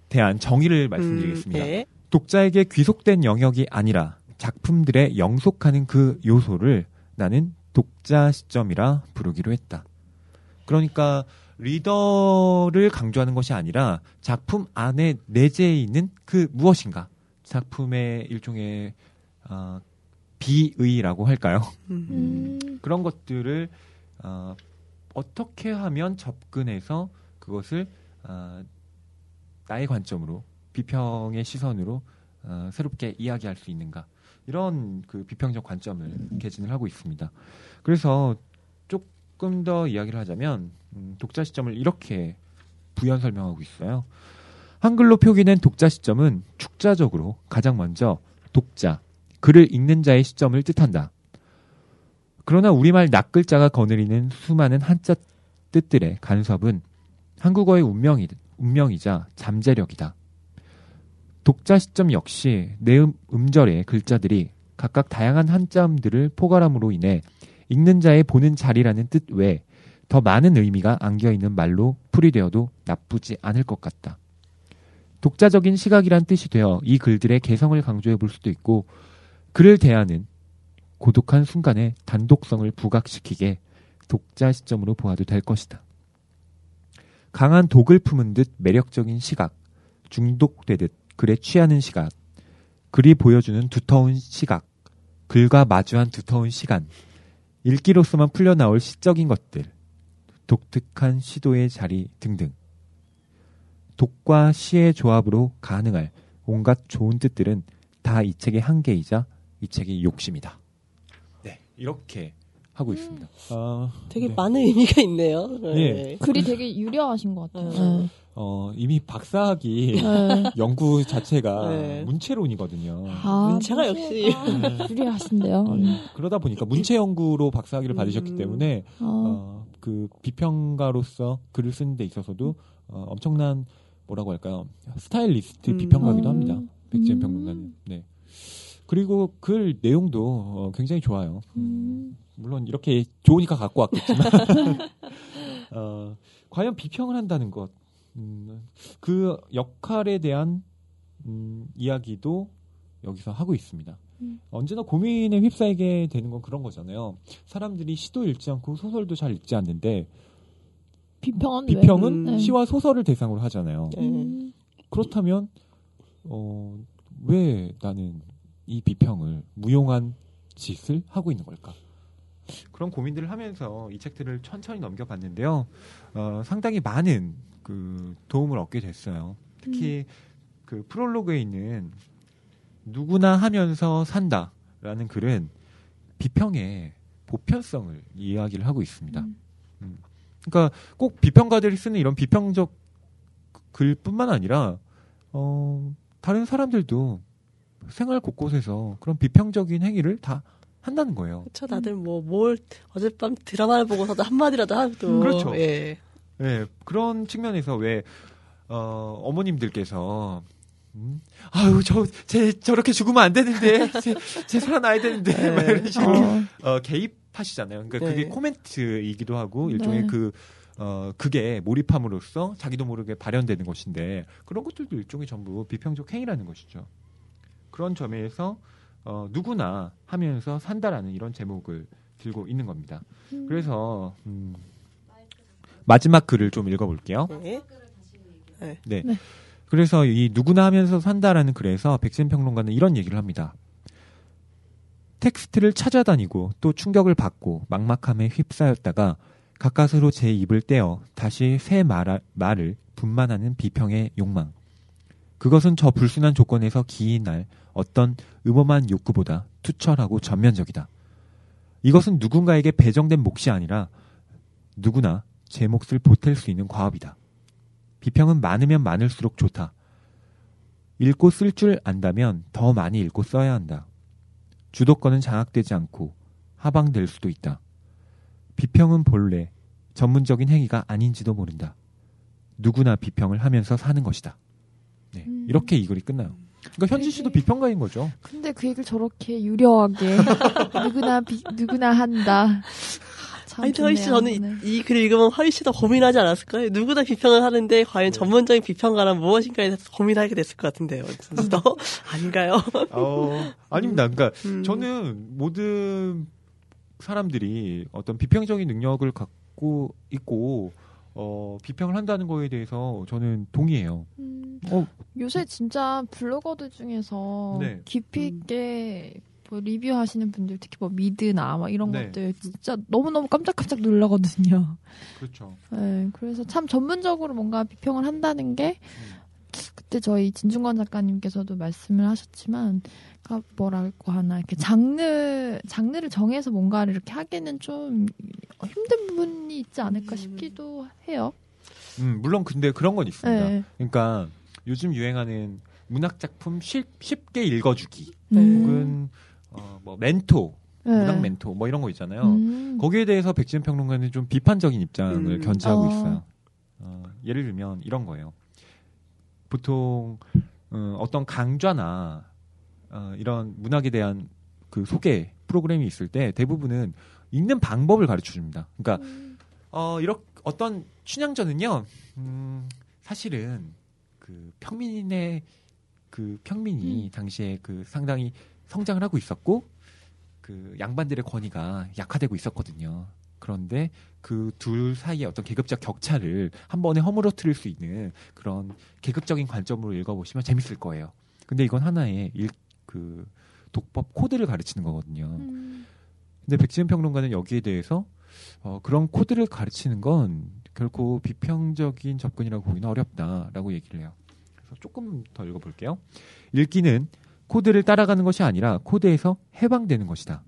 대한 정의를 말씀드리겠습니다. 음, 네. 독자에게 귀속된 영역이 아니라 작품들에 영속하는 그 요소를 나는 독자 시점이라 부르기로 했다. 그러니까 리더를 강조하는 것이 아니라 작품 안에 내재해 있는 그 무엇인가 작품의 일종의 어, 비의라고 할까요? 음. 음, 그런 것들을 어, 어떻게 하면 접근해서 그것을 어, 나의 관점으로 비평의 시선으로 어, 새롭게 이야기할 수 있는가 이런 그 비평적 관점을 개진을 하고 있습니다. 그래서 조금 더 이야기를 하자면 음, 독자 시점을 이렇게 부연 설명하고 있어요. 한글로 표기된 독자 시점은 축자적으로 가장 먼저 독자, 글을 읽는 자의 시점을 뜻한다. 그러나 우리말 낱글자가 거느리는 수많은 한자 뜻들의 간섭은 한국어의 운명이, 운명이자 잠재력이다. 독자 시점 역시 내음 음절의 글자들이 각각 다양한 한자음들을 포괄함으로 인해 읽는 자의 보는 자리라는 뜻 외에 더 많은 의미가 안겨 있는 말로 풀이되어도 나쁘지 않을 것 같다. 독자적인 시각이란 뜻이 되어 이 글들의 개성을 강조해 볼 수도 있고 글을 대하는 고독한 순간에 단독성을 부각시키게 독자 시점으로 보아도 될 것이다. 강한 독을 품은 듯 매력적인 시각, 중독되듯 글에 취하는 시각, 글이 보여주는 두터운 시각, 글과 마주한 두터운 시간, 읽기로서만 풀려나올 시적인 것들, 독특한 시도의 자리 등등. 독과 시의 조합으로 가능할 온갖 좋은 뜻들은 다 이 책의 한계이자 이 책의 욕심이다. 네, 이렇게 하고 있습니다. 아, 되게 네. 많은 의미가 있네요. 네. 글이 되게 유려하신 것 같아요. 음. 어, 이미 박사학위 네. 연구 자체가 네. 문체론이거든요. 아, 문체가 역시. 네. 유리하신데요. 어, 그러다 보니까 문체 연구로 박사학위를 받으셨기 음. 때문에 어. 어, 그 비평가로서 글을 쓰는 데 있어서도 어, 엄청난 뭐라고 할까요? 스타일리스트 음. 비평가기도 음. 합니다. 백지연 음. 평론가는. 네. 그리고 글 내용도 어, 굉장히 좋아요. 음, 음. 물론 이렇게 좋으니까 갖고 왔겠지만 어, 과연 비평을 한다는 것, 음, 그 역할에 대한 음, 이야기도 여기서 하고 있습니다. 음. 언제나 고민에 휩싸이게 되는 건 그런 거잖아요. 사람들이 시도 읽지 않고 소설도 잘 읽지 않는데 비평은 왜? 비평은 음, 네. 시와 소설을 대상으로 하잖아요. 네. 음. 그렇다면 어, 왜 나는 이 비평을 무용한 짓을 하고 있는 걸까? 그런 고민들을 하면서 이 책들을 천천히 넘겨봤는데요. 어, 상당히 많은 그 도움을 얻게 됐어요. 특히 그 프롤로그에 있는 누구나 하면서 산다라는 글은 비평의 보편성을 이야기를 하고 있습니다. 음. 음. 그러니까 꼭 비평가들이 쓰는 이런 비평적 글뿐만 아니라 어, 다른 사람들도 생활 곳곳에서 그런 비평적인 행위를 다 한다는 거예요. 그쵸, 다들 뭐, 뭘, 어젯밤 드라마를 보고서도 한마디라도 하고. 그렇죠. 예. 네, 그런 측면에서 왜 어, 어머님들께서 음, 아유 저 제 저렇게 죽으면 안 되는데 제, 제 살아나야 되는데 네. 막 이런 식으로 어. 어, 개입하시잖아요. 그러니까 그게 네. 코멘트이기도 하고 일종의 네. 그 어, 그게 몰입함으로써 자기도 모르게 발현되는 것인데 그런 것들도 일종의 전부 비평적 행위라는 것이죠. 그런 점에서 어, 누구나 하면서 산다라는 이런 제목을 들고 있는 겁니다. 음. 그래서 음, 마지막 글을 좀 읽어볼게요. 네. 네. 네. 그래서 이 누구나 하면서 산다라는 글에서 백신 평론가는 이런 얘기를 합니다. 텍스트를 찾아다니고 또 충격을 받고 막막함에 휩싸였다가 가까스로 제 입을 떼어 다시 새 말, 말을 분만하는 비평의 욕망. 그것은 저 불순한 조건에서 기인할 어떤 음험한 욕구보다 투철하고 전면적이다. 이것은 누군가에게 배정된 몫이 아니라 누구나 제 몫을 보탤 수 있는 과업이다. 비평은 많으면 많을수록 좋다. 읽고 쓸 줄 안다면 더 많이 읽고 써야 한다. 주도권은 장악되지 않고 하방될 수도 있다. 비평은 본래 전문적인 행위가 아닌지도 모른다. 누구나 비평을 하면서 사는 것이다. 네, 음. 이렇게 이 글이 끝나요. 그러니까 현지 씨도 비평가인 거죠. 근데 그 얘기를 저렇게 유려하게 누구나 비, 누구나 한다. 참 아니, 허희 씨, 저는. 이, 이 글을 읽으면 허희 씨도 고민하지 않았을까요? 누구나 비평을 하는데, 네. 과연 전문적인 비평가란 무엇인가에 대해서 고민하게 됐을 것 같은데요. 진짜 아닌가요? 어, 아닙니다. 그러니까 음. 저는 모든 사람들이 어떤 비평적인 능력을 갖고 있고 어, 비평을 한다는 거에 대해서 저는 동의해요. 음, 어, 요새 진짜 블로거들 중에서 네. 깊이 있게 뭐 리뷰하시는 분들 특히 뭐 미드나 막 이런 네. 것들 진짜 너무너무 깜짝깜짝 놀라거든요. 그렇죠. 네, 그래서 참 전문적으로 뭔가 비평을 한다는 게 그때 저희 진중권 작가님께서도 말씀을 하셨지만 그러니까 뭐라고 하나 이렇게 장르 장르를 정해서 뭔가를 이렇게 하기는 좀 힘든 부분이 있지 않을까 음. 싶기도 해요. 음, 물론 근데 그런 건 있습니다. 네. 그러니까 요즘 유행하는 문학 작품 쉽, 쉽게 읽어주기 네. 혹은 어, 뭐 멘토, 네. 문학 멘토 뭐 이런 거 있잖아요. 음. 거기에 대해서 백지연 평론가는 좀 비판적인 입장을 음. 견지하고 어. 있어요. 어, 예를 들면 이런 거예요. 보통 어, 어떤 강좌나 어, 이런 문학에 대한 그 소개 프로그램이 있을 때 대부분은 읽는 방법을 가르쳐 줍니다. 그러니까 음. 어, 이렇게 어떤 춘향전은요, 음, 사실은 그 평민의 그 평민이 음. 당시에 그 상당히 성장을 하고 있었고 그 양반들의 권위가 약화되고 있었거든요. 그런데 그 둘 사이의 어떤 계급적 격차를 한 번에 허물어뜨릴 수 있는 그런 계급적인 관점으로 읽어보시면 재밌을 거예요. 근데 이건 하나의 일, 그 독법 코드를 가르치는 거거든요. 음. 근데 백지은 평론가는 여기에 대해서 어, 그런 코드를 가르치는 건 결코 비평적인 접근이라고 보기는 어렵다라고 얘기를 해요. 그래서 조금 더 읽어볼게요. 읽기는 코드를 따라가는 것이 아니라 코드에서 해방되는 것이다.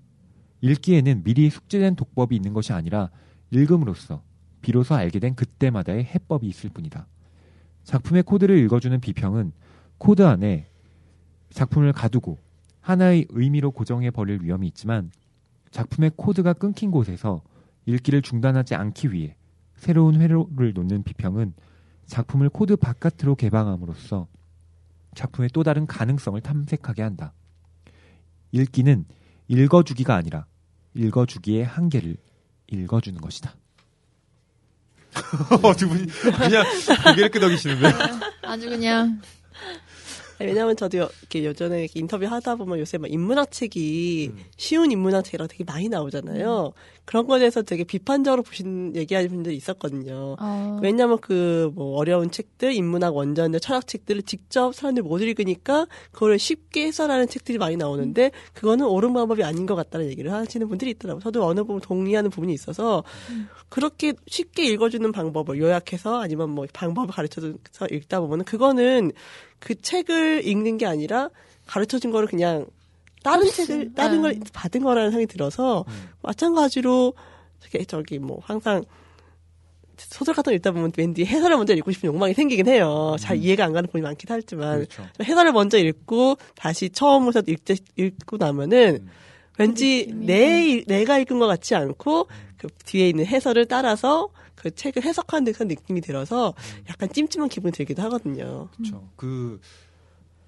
읽기에는 미리 숙제된 독법이 있는 것이 아니라 읽음으로써 비로소 알게 된 그때마다의 해법이 있을 뿐이다. 작품의 코드를 읽어주는 비평은 코드 안에 작품을 가두고 하나의 의미로 고정해 버릴 위험이 있지만 작품의 코드가 끊긴 곳에서 읽기를 중단하지 않기 위해 새로운 회로를 놓는 비평은 작품을 코드 바깥으로 개방함으로써 작품의 또 다른 가능성을 탐색하게 한다. 읽기는 읽어주기가 아니라 읽어주기의 한계를 읽어주는 것이다. 두 분이 그냥 고개를 끄덕이시는데. 아주 그냥 왜냐면 저도 여- 이렇게 예전에 이렇게 인터뷰 하다 보면 요새 막 인문학 책이 음. 쉬운 인문학 책이라고 되게 많이 나오잖아요. 그런 거에 대해서 되게 비판적으로 보신 얘기하는 분들이 있었거든요. 어, 왜냐면 그 뭐 어려운 책들, 인문학 원전들, 철학 책들을 직접 사람들이 못 읽으니까 그거를 쉽게 해설하는 책들이 많이 나오는데 그거는 옳은 방법이 아닌 것 같다는 얘기를 하시는 분들이 있더라고요. 저도 어느 부분 동의하는 부분이 있어서 그렇게 쉽게 읽어주는 방법을 요약해서 아니면 뭐 방법을 가르쳐서 읽다 보면은 그거는 그 책을 읽는 게 아니라 가르쳐 준 거를 그냥 다른 책을 다른 걸 받은 거라는 생각이 들어서 마찬가지로 저기, 저기 뭐 항상 소설 같은 거 읽다 보면 왠 뒤에 해설을 먼저 읽고 싶은 욕망이 생기긴 해요. 잘 이해가 안 가는 부분이 많긴 하지만 그렇죠. 해설을 먼저 읽고 다시 처음부터 읽, 읽고 나면은 음. 왠지 내 내가 읽은 것 같지 않고 그 뒤에 있는 해설을 따라서 그 책을 해석하는 듯한 느낌이 들어서 약간 찜찜한 기분이 들기도 하거든요. 그렇죠. 그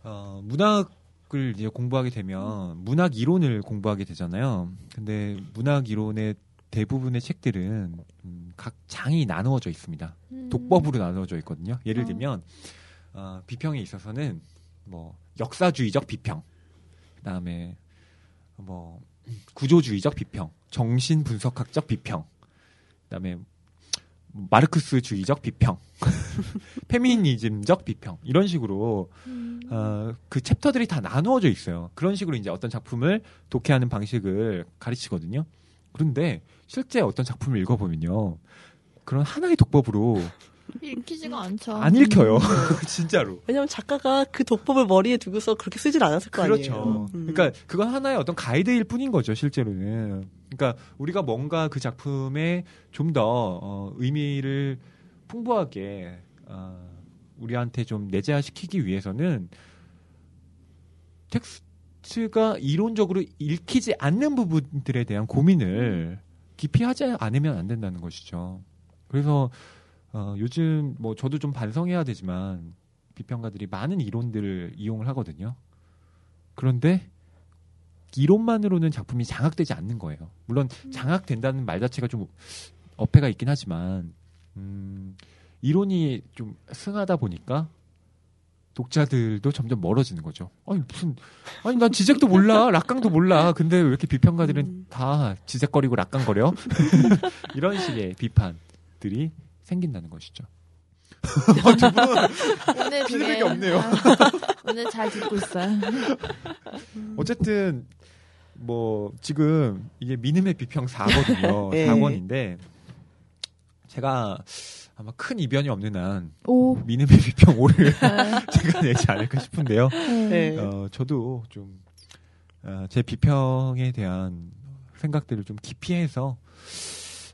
어, 문학을 이제 공부하게 되면 문학 이론을 공부하게 되잖아요. 근데 문학 이론의 대부분의 책들은 음, 각 장이 나누어져 있습니다. 음. 독법으로 나누어져 있거든요. 예를 어. 들면 어, 비평에 있어서는 뭐 역사주의적 비평, 그다음에 뭐 구조주의적 비평, 정신 분석학적 비평, 그다음에 마르크스주의적 비평, 페미니즘적 비평 이런 식으로 음. 어, 그 챕터들이 다 나누어져 있어요. 그런 식으로 이제 어떤 작품을 독해하는 방식을 가르치거든요. 그런데 실제 어떤 작품을 읽어보면요. 그런 하나의 독법으로 읽히지가 않죠. 안 읽혀요. 진짜로. 왜냐하면 작가가 그 독법을 머리에 두고서 그렇게 쓰질 않았을 거 아니에요. 그렇죠. 음. 그러니까 그건 하나의 어떤 가이드일 뿐인 거죠, 실제로는. 그러니까 우리가 뭔가 그 작품에 좀더 어, 의미를 풍부하게 어, 우리한테 좀 내재화시키기 위해서는 텍스트가 이론적으로 읽히지 않는 부분들에 대한 고민을 깊이 하지 않으면 안 된다는 것이죠. 그래서 어, 요즘 뭐 저도 좀 반성해야 되지만 비평가들이 많은 이론들을 이용을 하거든요. 그런데 이론만으로는 작품이 장악되지 않는 거예요. 물론 장악된다는 말 자체가 좀 어폐가 있긴 하지만 음, 이론이 좀 승하다 보니까 독자들도 점점 멀어지는 거죠. 아니 무슨 아니 난 지적도 몰라 락강도 몰라. 근데 왜 이렇게 비평가들은 음. 다 지적거리고 락강거려? 이런 식의 비판들이 생긴다는 것이죠. 두 분, 오늘 피드백이 없네요. 아, 오늘 잘 듣고 있어요. 어쨌든 뭐 지금 이게 민음의 비평 4거든요. 네. 4권인데 제가 아마 큰 이변이 없는 한 오. 민음의 비평 5를 네. 제가 내지 않을까 싶은데요. 네. 어, 저도 좀, 어, 제 비평에 대한 생각들을 좀 깊이 해서,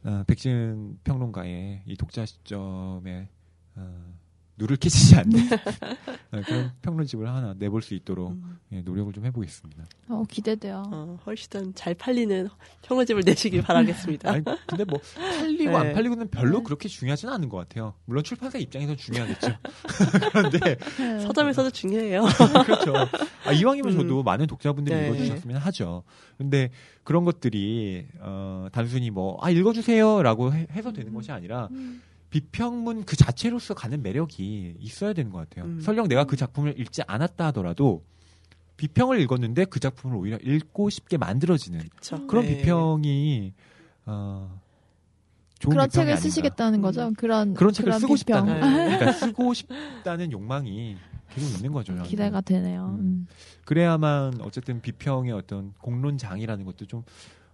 어, 백진 평론가의 이 독자 시점에, 어, 누를 끼치지 않는 어, 그런 평론집을 하나 내볼 수 있도록 음. 예, 노력을 좀 해보겠습니다. 어, 기대돼요. 어, 훨씬 잘 팔리는 평어집을 내시길 바라겠습니다. 아니, 근데 뭐, 팔리고 네. 안 팔리고는 별로 네. 그렇게 중요하지는 않은 것 같아요. 물론 출판사 입장에서 중요하겠죠. 그런데, 네. 서점에서도 중요해요. 그렇죠. 아, 이왕이면 음. 저도 많은 독자분들이 네. 읽어주셨으면 하죠. 근데 그런 것들이 어, 단순히 뭐 아 읽어주세요라고 해, 서 되는 것이 아니라 음. 비평문 그 자체로서 가는 매력이 있어야 되는 것 같아요. 음. 설령 내가 그 작품을 읽지 않았다 하더라도 비평을 읽었는데 그 작품을 오히려 읽고 싶게 만들어지는 그렇죠. 그런 네. 비평이 어, 좋은 그런 책을 아닌가. 쓰시겠다는 거죠. 그런 그런 책을 쓰고 비평. 싶다는 네. 그러니까 쓰고 싶다는 욕망이 계속 있는 거죠. 기대가 되네요. 음. 음. 그래야만 어쨌든 비평의 어떤 공론장이라는 것도 좀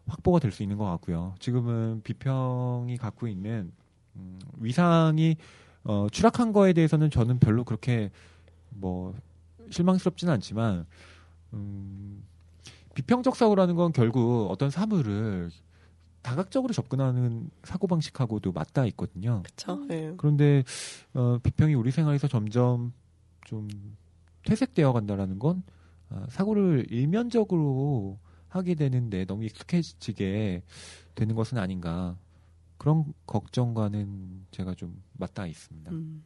확보가 될 수 있는 것 같고요. 지금은 비평이 갖고 있는 음, 위상이 어, 추락한 거에 대해서는 저는 별로 그렇게 뭐 실망스럽지는 않지만 음, 비평적 사고라는 건 결국 어떤 사물을 다각적으로 접근하는 사고 방식하고도 맞닿아 있거든요. 그쵸. 예. 그런데 어, 비평이 우리 생활에서 점점 좀 퇴색되어 간다라는 건 어, 사고를 일면적으로 하게 되는데 너무 익숙해지게 되는 것은 아닌가 그런 걱정과는 제가 좀 맞닿아 있습니다. 음.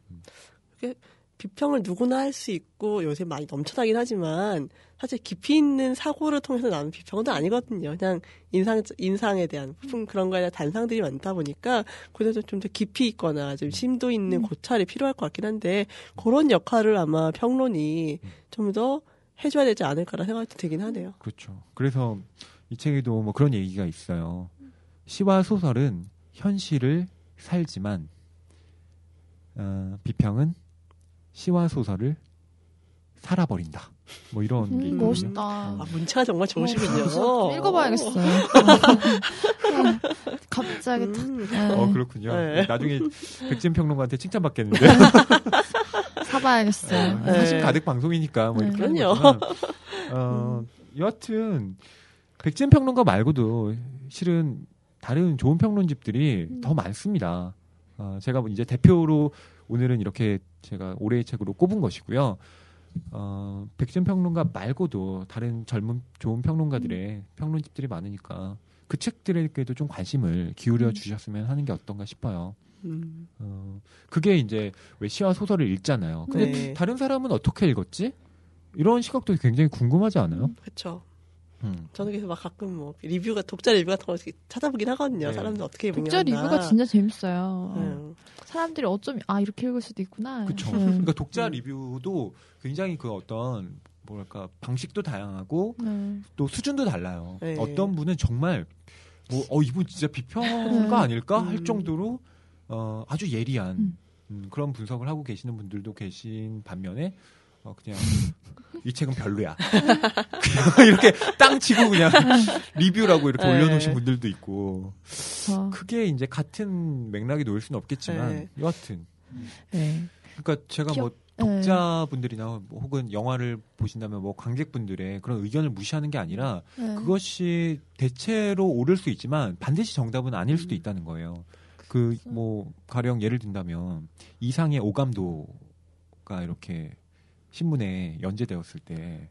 그게 비평을 누구나 할 수 있고 요새 많이 넘쳐나긴 하지만 사실 깊이 있는 사고를 통해서 나는 비평도 아니거든요. 그냥 인상 인상에 대한 부분 그런 거에 대한 단상들이 많다 보니까 그래서 좀 더 깊이 있거나 좀 심도 있는 고찰이 필요할 것 같긴 한데 그런 역할을 아마 평론이 좀 더 해줘야 되지 않을까라는 생각이 들긴 하네요. 그렇죠. 그래서 이 책에도 뭐 그런 얘기가 있어요. 시와 소설은 현실을 살지만 어, 비평은 시와 소설을 살아버린다. 뭐 이런 게 음, 있거든요. 멋있다. 아, 문체가 정말 좋으시군요. 좀 읽어봐야겠어요. 갑자기 탁. 음. 네, 어 그렇군요. 네. 나중에 백진 평론가한테 칭찬받겠는데. 사봐야겠어요. 어, 네. 사실 가득 방송이니까 뭐 네. 이렇게 그럼요. 어, 여하튼 백진 평론가 말고도 실은 다른 좋은 평론집들이 음. 더 많습니다. 어, 제가 뭐 이제 대표로 오늘은 이렇게 제가 올해의 책으로 꼽은 것이고요. 어, 백진 평론가 말고도 다른 젊은 좋은 평론가들의 음. 평론집들이 많으니까 그 책들에게도 좀 관심을 기울여 음. 주셨으면 하는 게 어떤가 싶어요. 음. 어, 그게 이제 왜 시와 소설을 읽잖아요. 근데 네. 다른 사람은 어떻게 읽었지? 이런 시각도 굉장히 궁금하지 않아요? 그렇죠. 음. 저는 그래서 막 가끔 뭐 리뷰가 독자 리뷰 같은 거 찾아보긴 하거든요. 네. 사람들 어떻게 독자 읽나. 리뷰가 진짜 재밌어요. 음. 사람들이 어쩜 아 이렇게 읽을 수도 있구나. 그렇죠. 네. 그러니까 독자 음. 리뷰도 굉장히 그 어떤 뭐랄까 방식도 다양하고 네. 또 수준도 달라요. 네. 어떤 분은 정말 뭐 어 이분 진짜 비평가 네. 아닐까 할 음. 정도로 어 아주 예리한 음. 음, 그런 분석을 하고 계시는 분들도 계신 반면에 어 그냥 이 책은 별로야. 그냥 이렇게 땅 치고 그냥 리뷰라고 이렇게 네. 올려놓으신 분들도 있고 저, 크게 이제 같은 맥락이 놓일 수는 없겠지만 네. 여하튼 네. 그러니까 제가 뭐 네. 독자분들이나 뭐 혹은 영화를 보신다면 뭐 관객분들의 그런 의견을 무시하는 게 아니라 네. 그것이 대체로 옳을 수 있지만 반드시 정답은 아닐 수도 있다는 거예요. 그 뭐 가령 예를 든다면 이상의 오감도가 이렇게 신문에 연재되었을 때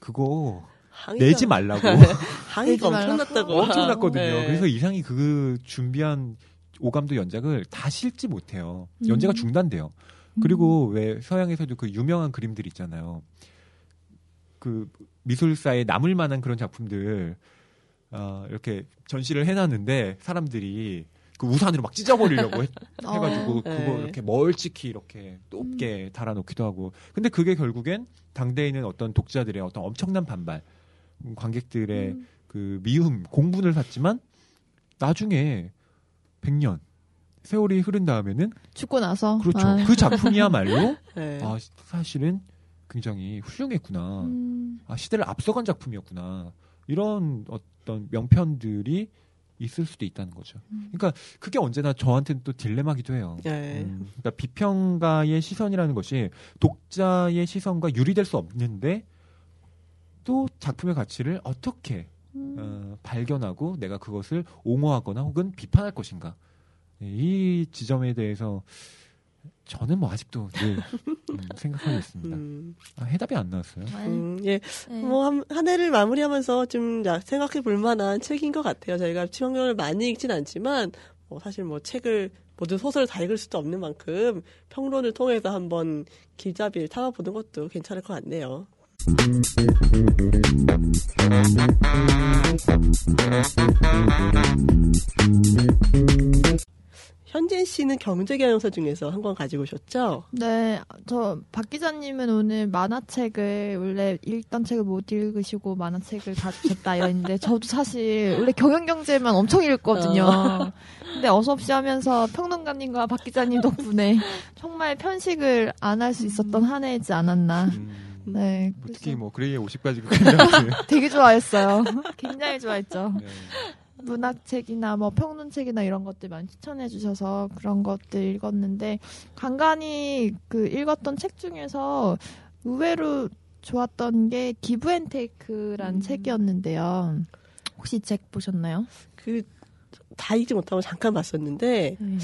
그거 항의가- 내지 말라고 항의가 엄청났다고. 엄청났거든요. 네. 그래서 이상이 그 준비한 오감도 연작을 다 실지 못해요. 음. 연재가 중단돼요. 그리고 왜 서양에서도 그 유명한 그림들 있잖아요. 그 미술사에 남을 만한 그런 작품들 어, 이렇게 전시를 해놨는데 사람들이 그 우산으로 막 찢어버리려고 해, 가지고 어. 그거 네. 이렇게 멀찍이 이렇게 높게 달아놓기도 하고 근데 그게 결국엔 당대에 있는 어떤 독자들의 어떤 엄청난 반발 음, 관객들의 음. 그 미움 공분을 샀지만 나중에 100년 세월이 흐른 다음에는 죽고 나서 그렇죠 아, 그 작품이야말로 네. 아 사실은 굉장히 훌륭했구나 음, 아 시대를 앞서간 작품이었구나 이런 어떤 명편들이 있을 수도 있다는 거죠. 음. 그러니까 그게 언제나 저한테는 또 딜레마기도 해요. 네. 음, 그러니까 비평가의 시선이라는 것이 독자의 시선과 유리될 수 없는데 또 작품의 가치를 어떻게 음. 어, 발견하고 내가 그것을 옹호하거나 혹은 비판할 것인가 네, 이 지점에 대해서 저는 뭐 아직도 늘 음, 생각하고 있습니다. 음, 아, 해답이 안 나왔어요. 네. 음, 예, 네. 뭐, 한, 한 해를 마무리하면서 좀 야, 생각해 볼 만한 책인 것 같아요. 저희가 치명경을 많이 읽진 않지만, 뭐, 사실 뭐, 책을, 모든 소설을 다 읽을 수도 없는 만큼, 평론을 통해서 한번 길잡이를 타봐보는 것도 괜찮을 것 같네요. 현진 씨는 경제 경영서 중에서 한 권 가지고 오셨죠? 네, 저 박 기자님은 오늘 만화책을 원래 읽던 책을 못 읽으시고 만화책을 가져셨다 이랬는데 저도 사실 원래 경영경제만 엄청 읽거든요. 어. 근데 어서없이 하면서 평론가님과 박 기자님 덕분에 정말 편식을 안 할 수 있었던 한 해이지 않았나. 음, 네, 뭐 그래서 특히 뭐 그레이의 50가지 극장 되게 좋아했어요. 굉장히 좋아했죠. 네. 문학책이나 뭐 평론책이나 이런 것들 많이 추천해 주셔서 그런 것들 읽었는데 간간히 그 읽었던 책 중에서 의외로 좋았던 게 Give and Take란 음. 책이었는데요. 혹시 이책 보셨나요? 그 다 읽지 못하고 잠깐 봤었는데 네.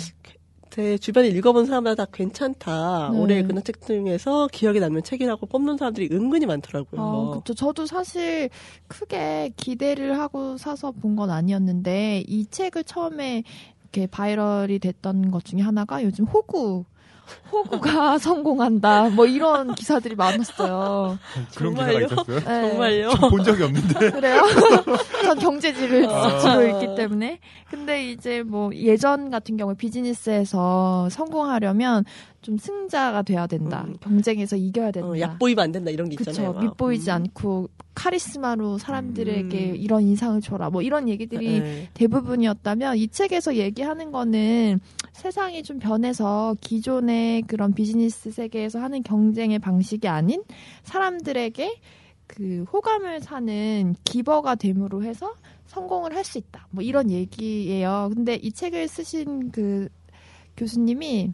제 주변에 읽어본 사람마다 다 괜찮다. 네. 올해 그런 책 중에서 기억에 남는 책이라고 뽑는 사람들이 은근히 많더라고요. 아, 그렇죠. 저도 사실 크게 기대를 하고 사서 본 건 아니었는데 이 책을 처음에 이렇게 viral이 됐던 것 중에 하나가 요즘 호구 호구가 성공한다 뭐 이런 기사들이 많았어요. 그런 기사가 정말요? 있었어요? 네. 정말요? 본 적이 없는데. 그래요? 전 경제지를 아. 주로 읽기 때문에. 근데 이제 뭐 예전 같은 경우에 비즈니스에서 성공하려면 좀 승자가 돼야 된다. 음. 경쟁에서 이겨야 된다. 어, 얕보이면 안 된다 이런 게 있잖아요. 그쵸. 밑보이지 음. 않고 카리스마로 사람들에게 음. 이런 인상을 줘라. 뭐 이런 얘기들이 네. 대부분이었다면 이 책에서 얘기하는 거는 세상이 좀 변해서 기존의 그런 비즈니스 세계에서 하는 경쟁의 방식이 아닌 사람들에게 그 호감을 사는 giver가 됨으로 해서 성공을 할 수 있다. 뭐 이런 얘기예요. 근데 이 책을 쓰신 그 교수님이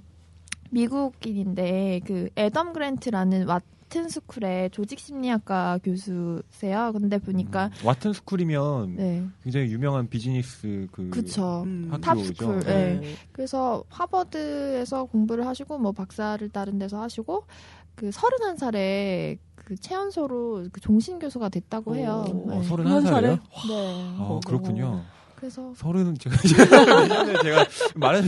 미국인인데 그 애덤 그랜트라는 와튼 스쿨의 조직 심리학과 교수세요. 근데 보니까 음, 와튼 스쿨이면 네. 굉장히 유명한 비즈니스 그 그쵸. 음. 학교죠. top school, 네. 네. 그래서 하버드에서 공부를 하시고 뭐 박사를 다른 데서 하시고 그 31살에 그 최연소로 그 종신 교수가 됐다고 해요. 오, 어, 네. 31살이요? 네. 아, 그렇군요. 그래서 서른은 제가 제가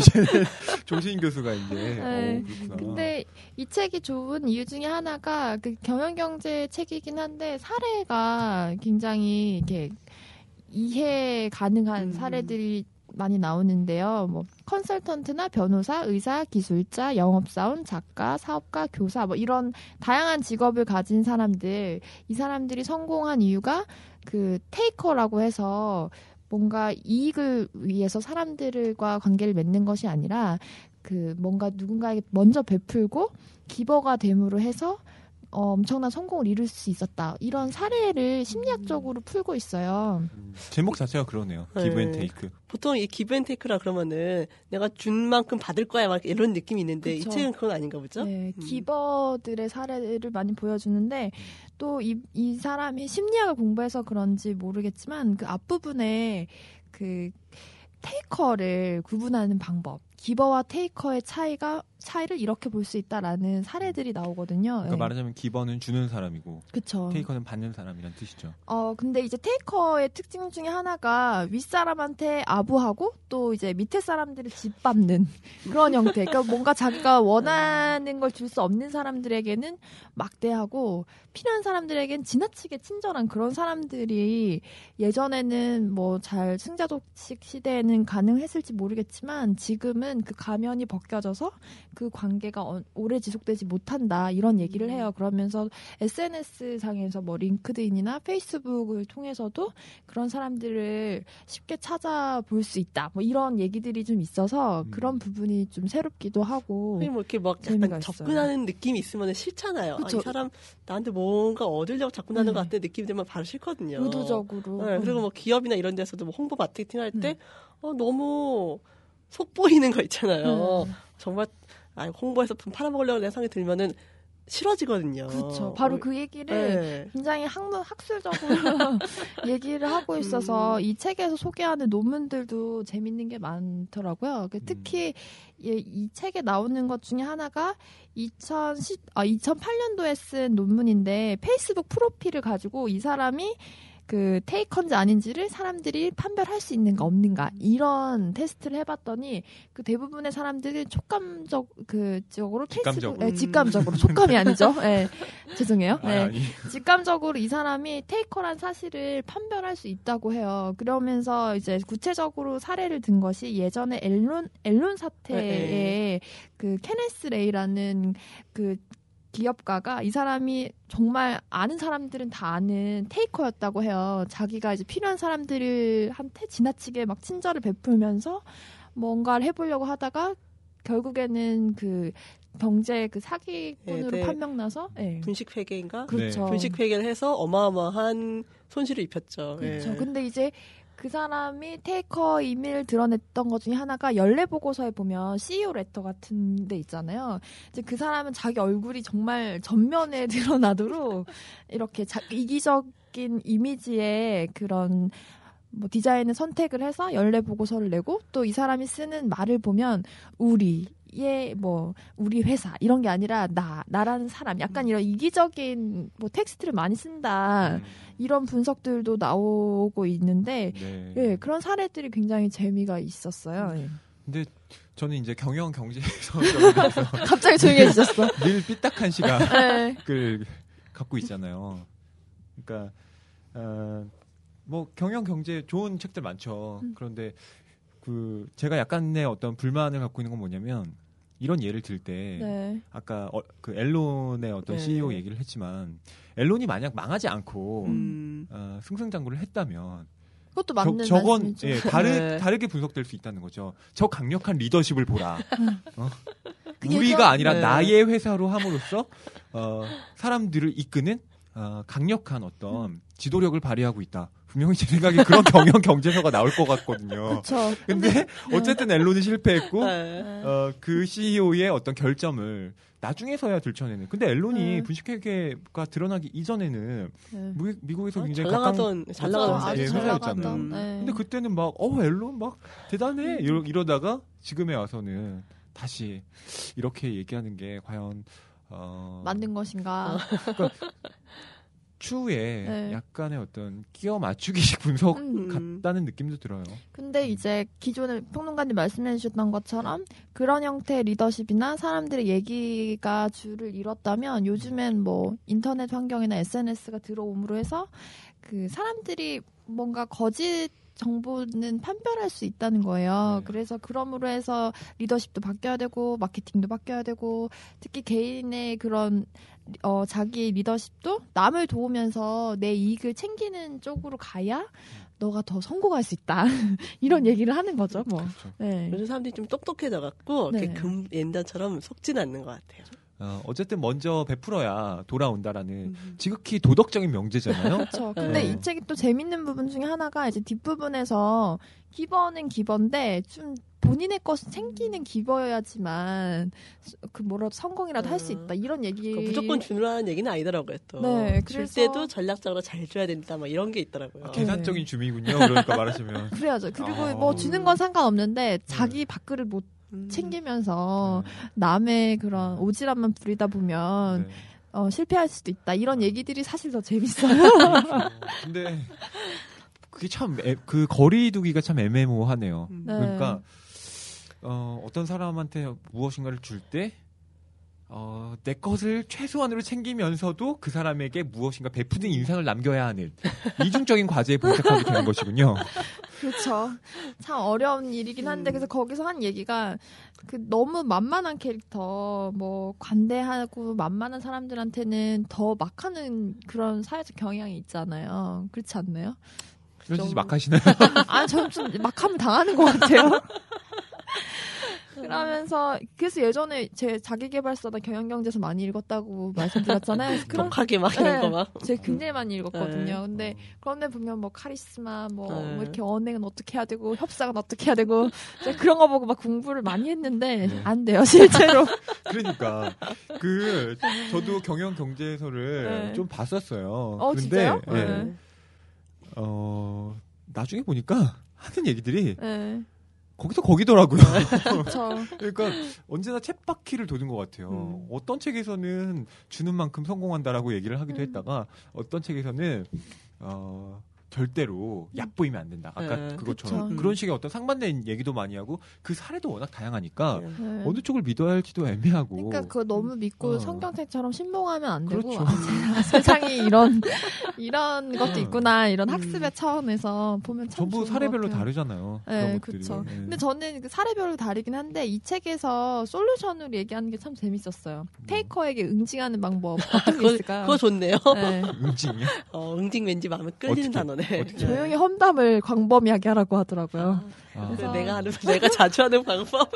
제는 조신 교수가 이제 네. 어. 근데 이 책이 좋은 이유 중에 하나가 그 경영 경제 책이긴 한데 사례가 굉장히 이렇게 이해 가능한 음. 사례들이 많이 나오는데요. 뭐 컨설턴트나 변호사, 의사, 기술자, 영업사원, 작가, 사업가, 교사 뭐 이런 다양한 직업을 가진 사람들 이 사람들이 성공한 이유가 그 테이커라고 해서 뭔가 이익을 위해서 사람들과 관계를 맺는 것이 아니라 그 뭔가 누군가에게 먼저 베풀고 기버가 됨으로 해서 어, 엄청난 성공을 이룰 수 있었다. 이런 사례를 심리학적으로 풀고 있어요. 음, 제목 자체가 그러네요. 네. Give and Take. 보통 이 give and take라 그러면은 내가 준 만큼 받을 거야 막 이런 느낌이 있는데 그쵸. 이 책은 그건 아닌가 보죠? 네, 음. giver들의 사례를 많이 보여주는데 또 이 이 사람이 심리학을 공부해서 그런지 모르겠지만 그 앞부분에 그 taker를 구분하는 방법, giver와 taker의 차이가 차이를 이렇게 볼 수 있다라는 사례들이 나오거든요. 그러니까 네. 말하자면 기버는 주는 사람이고 그쵸. 테이커는 받는 사람이란 뜻이죠. 어, 근데 이제 테이커의 특징 중에 하나가 윗 사람한테 아부하고 또 이제 밑에 사람들을 짓밟는 그런 형태. 그러니까 뭔가 자기가 원하는 걸 줄 수 없는 사람들에게는 막대하고 필요한 사람들에겐 지나치게 친절한 그런 사람들이 예전에는 뭐 잘 승자독식 시대에는 가능했을지 모르겠지만 지금은 그 가면이 벗겨져서 그 관계가 어- 오래 지속되지 못한다 이런 얘기를 해요. 그러면서 SNS 상에서 뭐 링크드인이나 페이스북을 통해서도 그런 사람들을 쉽게 찾아볼 수 있다. 뭐 이런 얘기들이 좀 있어서 음. 그런 부분이 좀 새롭기도 하고. 뭐 이렇게 막 약간. 접근하는 느낌이 있으면 싫잖아요. 아. 이 사람 나한테 뭔가 얻으려고 접근하는 네. 것 같은 느낌이 들면 바로 싫거든요. 의도적으로. 네, 그리고 음. 뭐 기업이나 이런 데서도 뭐 홍보 마케팅 할때 음. 어, 너무 속 보이는 거 있잖아요. 음. 정말 아, 홍보해서 돈 팔아먹으려고 내 생각이 들면은 싫어지거든요. 그렇죠. 바로 그 얘기를 네. 굉장히 학문 학술적으로 얘기를 하고 있어서 음. 이 책에서 소개하는 논문들도 재밌는 게 많더라고요. 그 음. 특히 이, 이 책에 나오는 것 중에 하나가 2010, 아, 2008년도에 쓴 논문인데 페이스북 프로필을 가지고 이 사람이 그 taker인지 아닌지를 사람들이 판별할 수 있는가 없는가 이런 테스트를 해봤더니 그 대부분의 사람들이 촉감적 그 쪽으로 직감적으로. 케이스북- 네, 직감적으로 촉감이 아니죠. 네, 죄송해요. 네. 직감적으로 이 사람이 taker란 사실을 판별할 수 있다고 해요. 그러면서 이제 구체적으로 사례를 든 것이 예전에 엔론 엔론 사태에 네. 그 케네스 레이라는 그 기업가가 이 사람이 정말 아는 사람들은 다 아는 테이커였다고 해요. 자기가 이제 필요한 사람들한테 지나치게 막 친절을 베풀면서 뭔가를 해보려고 하다가 결국에는 그 경제 그 사기꾼으로 네, 네. 판명나서 예. 분식 회계인가? 그렇죠. 분식 회계를 해서 어마어마한 손실을 입혔죠. 그렇죠. 예. 근데 이제 그 사람이 테이커임을 드러냈던 것 중에 하나가 연례 보고서에 보면 CEO 레터 같은 데 있잖아요. 이제 그 사람은 자기 얼굴이 정말 전면에 드러나도록 이렇게 자, 이기적인 이미지의 그런 뭐 디자인을 선택을 해서 연례 보고서를 내고 또 이 사람이 쓰는 말을 보면 우리 얘뭐 우리 회사 이런 게 아니라 나 나라는 사람 약간 이런 이기적인 뭐 텍스트를 많이 쓴다 음, 이런 분석들도 나오고 있는데 네. 예 그런 사례들이 굉장히 재미가 있었어요. 예. 근데 저는 이제 경영 경제에서 갑자기 조용해지셨어. 늘 삐딱한 시각. 예. 을 갖고 있잖아요. 그러니까 어, 뭐 경영 경제 좋은 책들 많죠. 음. 그런데 그 제가 약간의 어떤 불만을 갖고 있는 건 뭐냐면 이런 예를 들때 네. 아까 어, 그 앨론의 어떤 네. CEO 얘기를 했지만 앨론이 만약 망하지 않고 음. 어, 승승장구를 했다면 그것도 맞는 저, 건 말씀이죠. 예, 다르, 네. 다르게 분석될 수 있다는 거죠. 저 강력한 리더십을 보라. 어? 그 우리가 아니라 네. 나의 회사로 함으로써 어, 사람들을 이끄는 어, 강력한 어떤 지도력을 발휘하고 있다. 분명히 제 생각에 그런 경영 경제서가 나올 것 같거든요. 그렇죠. 근데 어쨌든 앨론이 실패했고 네. 어, 그 CEO의 어떤 결점을 나중에서야 들춰내는. 근데 앨론이 네. 분식회계가 드러나기 이전에는 네. 미, 미국에서 어, 굉장히 잘 나가던 잘. 나가던 예, 잘 회사였잖아요. 나가던. 음. 네. 근데 그때는 막, 어, 앨런 막 대단해. 이러, 이러다가 지금에 와서는 다시 이렇게 얘기하는 게 과연, 어. 맞는 것인가? 추후에 네. 약간의 어떤 끼어 맞추기식 분석 음. 같다는 느낌도 들어요. 근데 이제 기존에 평론가님 말씀해 주셨던 것처럼 그런 형태의 리더십이나 사람들의 얘기가 줄을 잃었다면 요즘엔 뭐 인터넷 환경이나 SNS가 들어옴으로 해서 그 사람들이 뭔가 거짓 정보는 판별할 수 있다는 거예요. 네. 그래서 그럼으로 해서 리더십도 바뀌어야 되고 마케팅도 바뀌어야 되고 특히 개인의 그런 어 자기 리더십도 남을 도우면서 내 이익을 챙기는 쪽으로 가야 너가 더 성공할 수 있다. 이런 얘기를 하는 거죠, 뭐. 그렇죠. 네. 요즘 사람들이 좀 똑똑해져갖고 네. 이렇게 금 옛날처럼 속지는 않는 것 같아요. 어, 어쨌든 먼저 베풀어야 돌아온다라는 음. 지극히 도덕적인 명제잖아요. 그렇죠. 근데 네. 이 책이 또 재밌는 부분 중에 하나가 이제 뒷부분에서 기버는 기버인데 좀 본인의 것을 챙기는 기버여야지만 그 뭐라도 성공이라도 할수 음. 있다. 이런 얘기. 그거 무조건 주라는 얘기는 아니더라고요. 또. 네, 줄 때도 전략적으로 잘 줘야 된다. 막 이런 게 있더라고요. 아, 계산적인 주미군요. 그러니까 말하시면. 그래야죠. 그리고 아. 뭐 주는 건 상관없는데 자기 밥그릇 못 음. 챙기면서 남의 그런 오지랖만 부리다 보면 네. 어, 실패할 수도 있다. 이런 얘기들이 사실 더 재밌어요. 그렇죠. 근데 그게 참 그 거리두기가 참 애매모호하네요. 음. 네. 그러니까 어, 어떤 사람한테 무엇인가를 줄 때 어, 내 것을 최소한으로 챙기면서도 그 사람에게 무엇인가 베푸는 인상을 남겨야 하는 이중적인 과제에 봉착하게 되는 것이군요. 그렇죠. 참 어려운 일이긴 한데 음. 그래서 거기서 한 얘기가 그 너무 만만한 캐릭터 뭐 관대하고 만만한 사람들한테는 더 막하는 그런 사회적 경향이 있잖아요. 그렇지 않나요? 그러지 좀- 막 하시나요? 아, 저는 좀 막하면 당하는 것 같아요. 그러면서 그래서 예전에 제 자기개발서나 경영경제서 많이 읽었다고 말씀드렸잖아요. 그런 독하게 막 이런 네. 거 막. 제가 굉장히 많이 읽었거든요. 네. 근데 그런데 보면 뭐 카리스마, 뭐, 네. 뭐 이렇게 언행은 어떻게 해야 되고 협상은 어떻게 해야 되고 제가 그런 거 보고 막 공부를 많이 했는데 네. 안 돼요 실제로. 그러니까 그 저도 경영 경제서를 네. 좀 봤었어요. 어 그런데 진짜요? 예, 네. 어, 나중에 보니까 하는 얘기들이 네. 거기서 거기더라고요. 그러니까 언제나 챗바퀴를 도는 것 같아요. 음. 어떤 책에서는 주는 만큼 성공한다라고 얘기를 하기도 음. 했다가 어떤 책에서는 어, 절대로 얕보이면 안 된다. 아까 네, 그것처럼 그쵸. 그런 식의 어떤 상반된 얘기도 많이 하고 그 사례도 워낙 다양하니까 네. 네. 어느 쪽을 믿어야 할지도 애매하고. 그러니까 그거 너무 믿고 어. 성경책처럼 신봉하면 안 되고 그렇죠. 아, 세- 세상이 이런 이런 것도 음. 있구나 이런 음. 학습의 차원에서 보면 참 전부 사례별로 같아요. 다르잖아요. 네. 그쵸. 네. 근데 저는 그 사례별로 다르긴 한데 이 책에서 솔루션으로 얘기하는 게 참 재밌었어요. 테이커에게 응징하는 방법 어떤 게 그거, 있을까요? 그거 좋네요. 네. 응징이요? 어, 응징 왠지 마음에 끌리는 어떻게, 단어네. 어떻게? 조용히 험담을 광범위하게 하라고 하더라고요. 아, 그래서 그래서- 내가 하는 내가 자주 하는 방법?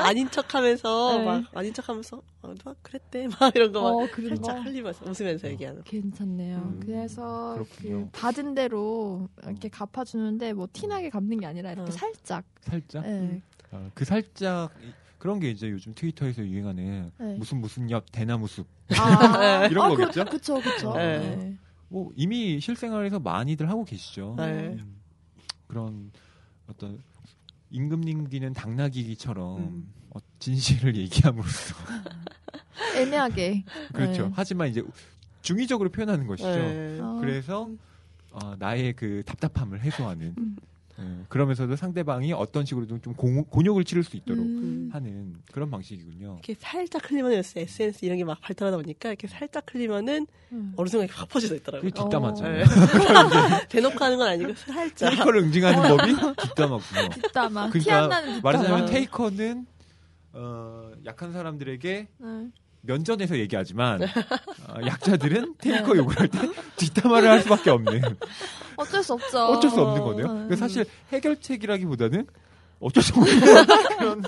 아닌 척하면서 네. 막 아닌 척하면서 어, 너 그랬대 막 이런 거막 어, 거. 살짝 흘리면서 웃으면서 얘기하는. 괜찮네요. 음, 그래서. 그 받은 대로 이렇게 갚아주는데 뭐 티나게 갚는 게 아니라 이렇게 어. 살짝. 살짝. 네. 아, 그 살짝 이- 그런 게 이제 요즘 트위터에서 유행하는 네. 무슨 무슨 옆 대나무 숲. 아, 이런 아, 거겠죠? 그, 그쵸, 그쵸. 네. 네. 뭐 이미 실생활에서 많이들 하고 계시죠. 네. 음, 그런 어떤 임금님기는 당나귀기처럼 음. 어, 진실을 얘기함으로써 애매하게. 그렇죠. 네. 하지만 이제 중의적으로 표현하는 것이죠. 네. 어, 그래서 어, 나의 그 답답함을 해소하는 음. 예, 그러면서도 상대방이 어떤 식으로든 좀 공, 곤욕을 치를 수 있도록 음. 하는 그런 방식이군요. 이렇게 살짝 흘리면 SNS 이런 게 막 발달하다 보니까 이렇게 살짝 흘리면 음. 어느 순간 이렇게 확 퍼져져 있더라고요. 그게 뒷담화잖아요. 네. 대놓고 하는 건 아니고 살짝. 테이커를 응징하는 법이 뒷담화군요. 뒷담화. 티안 나는 뒷담화. 말하자면 테이커는 어, 약한 사람들에게 네. 면전에서 얘기하지만 어, 약자들은 테이커 욕을 할때 뒷담화를 할 수밖에 없는 어쩔 수 없죠. 어쩔 수 없는 거네요. 음. 사실 해결책이라기보다는 어쩔 수 없는 그런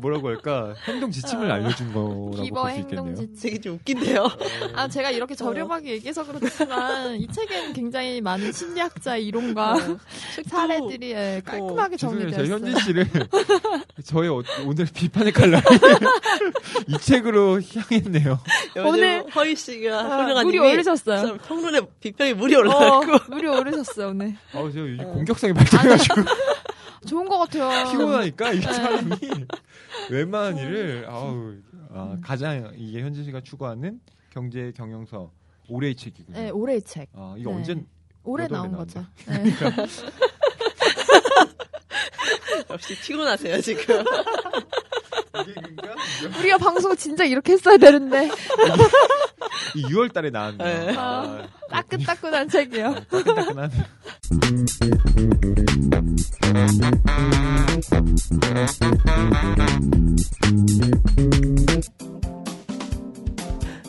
뭐라고 할까 행동 지침을 어. 알려준 거라고 기버 볼수 있겠네요. 행동지침. 되게 좀 웃긴데요. 아, 제가 이렇게 저렴하게 얘기해서 그렇지만 이 책에는 굉장히 많은 심리학자의 이론과 어, 사례들이 예, 깔끔하게. 정리되어 저 있어요. 현진 씨를 저의 어- 오늘 비판의 칼날이 이 책으로 향했네요. 오늘- 허희 씨가 아, 훌륭한 물이 오르셨어요. 참 평론에 비평이 물이 어, 올라가고 물이 오르셨어요 오늘. 아, 저 요즘 어. 공격성이 발달해가지고 좋은 것 같아요. 피곤하니까 이 네. 사람이 웬만한 일을 아우 아, 가장 이게 현진 씨가 추구하는 경제 경영서 올해의 책이군요. 네, 올해의 책. 아, 이거 네. 언제 올해 나온 나온다? 거죠. 네. 역시 피곤하세요 지금. 우리가 방송 진짜 이렇게 했어야 되는데 이 6월 달에 나왔네요. 네. 아, 따끈따끈한 책이요. 따끈따끈한.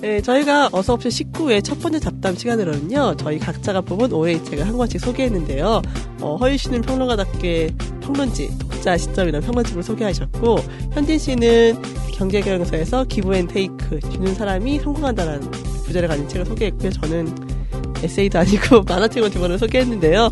네, 저희가 어서 없이 19회 첫 번째 잡담 시간으로는요, 저희 각자가 뽑은 책을 한 권씩 소개했는데요. 어, 허유 씨는 평론가답게 평론지, 독자 시점이라는 평론집을 소개하셨고, 현진 씨는 경제경영서에서 기브앤테이크, 주는 사람이 성공한다는 부제를 가진 책을 소개했고요. 저는 에세이도 아니고 만화책을 두 권을 소개했는데요.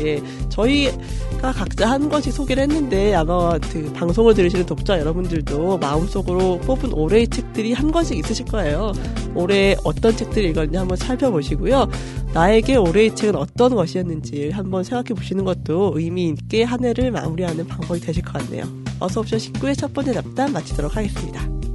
예, 저희가 각자 한 권씩 소개를 했는데 아마 그 방송을 들으시는 독자 여러분들도 마음속으로 뽑은 올해의 책들이 한 권씩 있으실 거예요. 올해 어떤 책들을 읽었는지 한번 살펴보시고요. 나에게 올해의 책은 어떤 것이었는지 한번 생각해 보시는 것도 의미 있게 한 해를 마무리하는 방법이 되실 것 같네요. 어서 옵션 19의 첫 번째 잡담 마치도록 하겠습니다.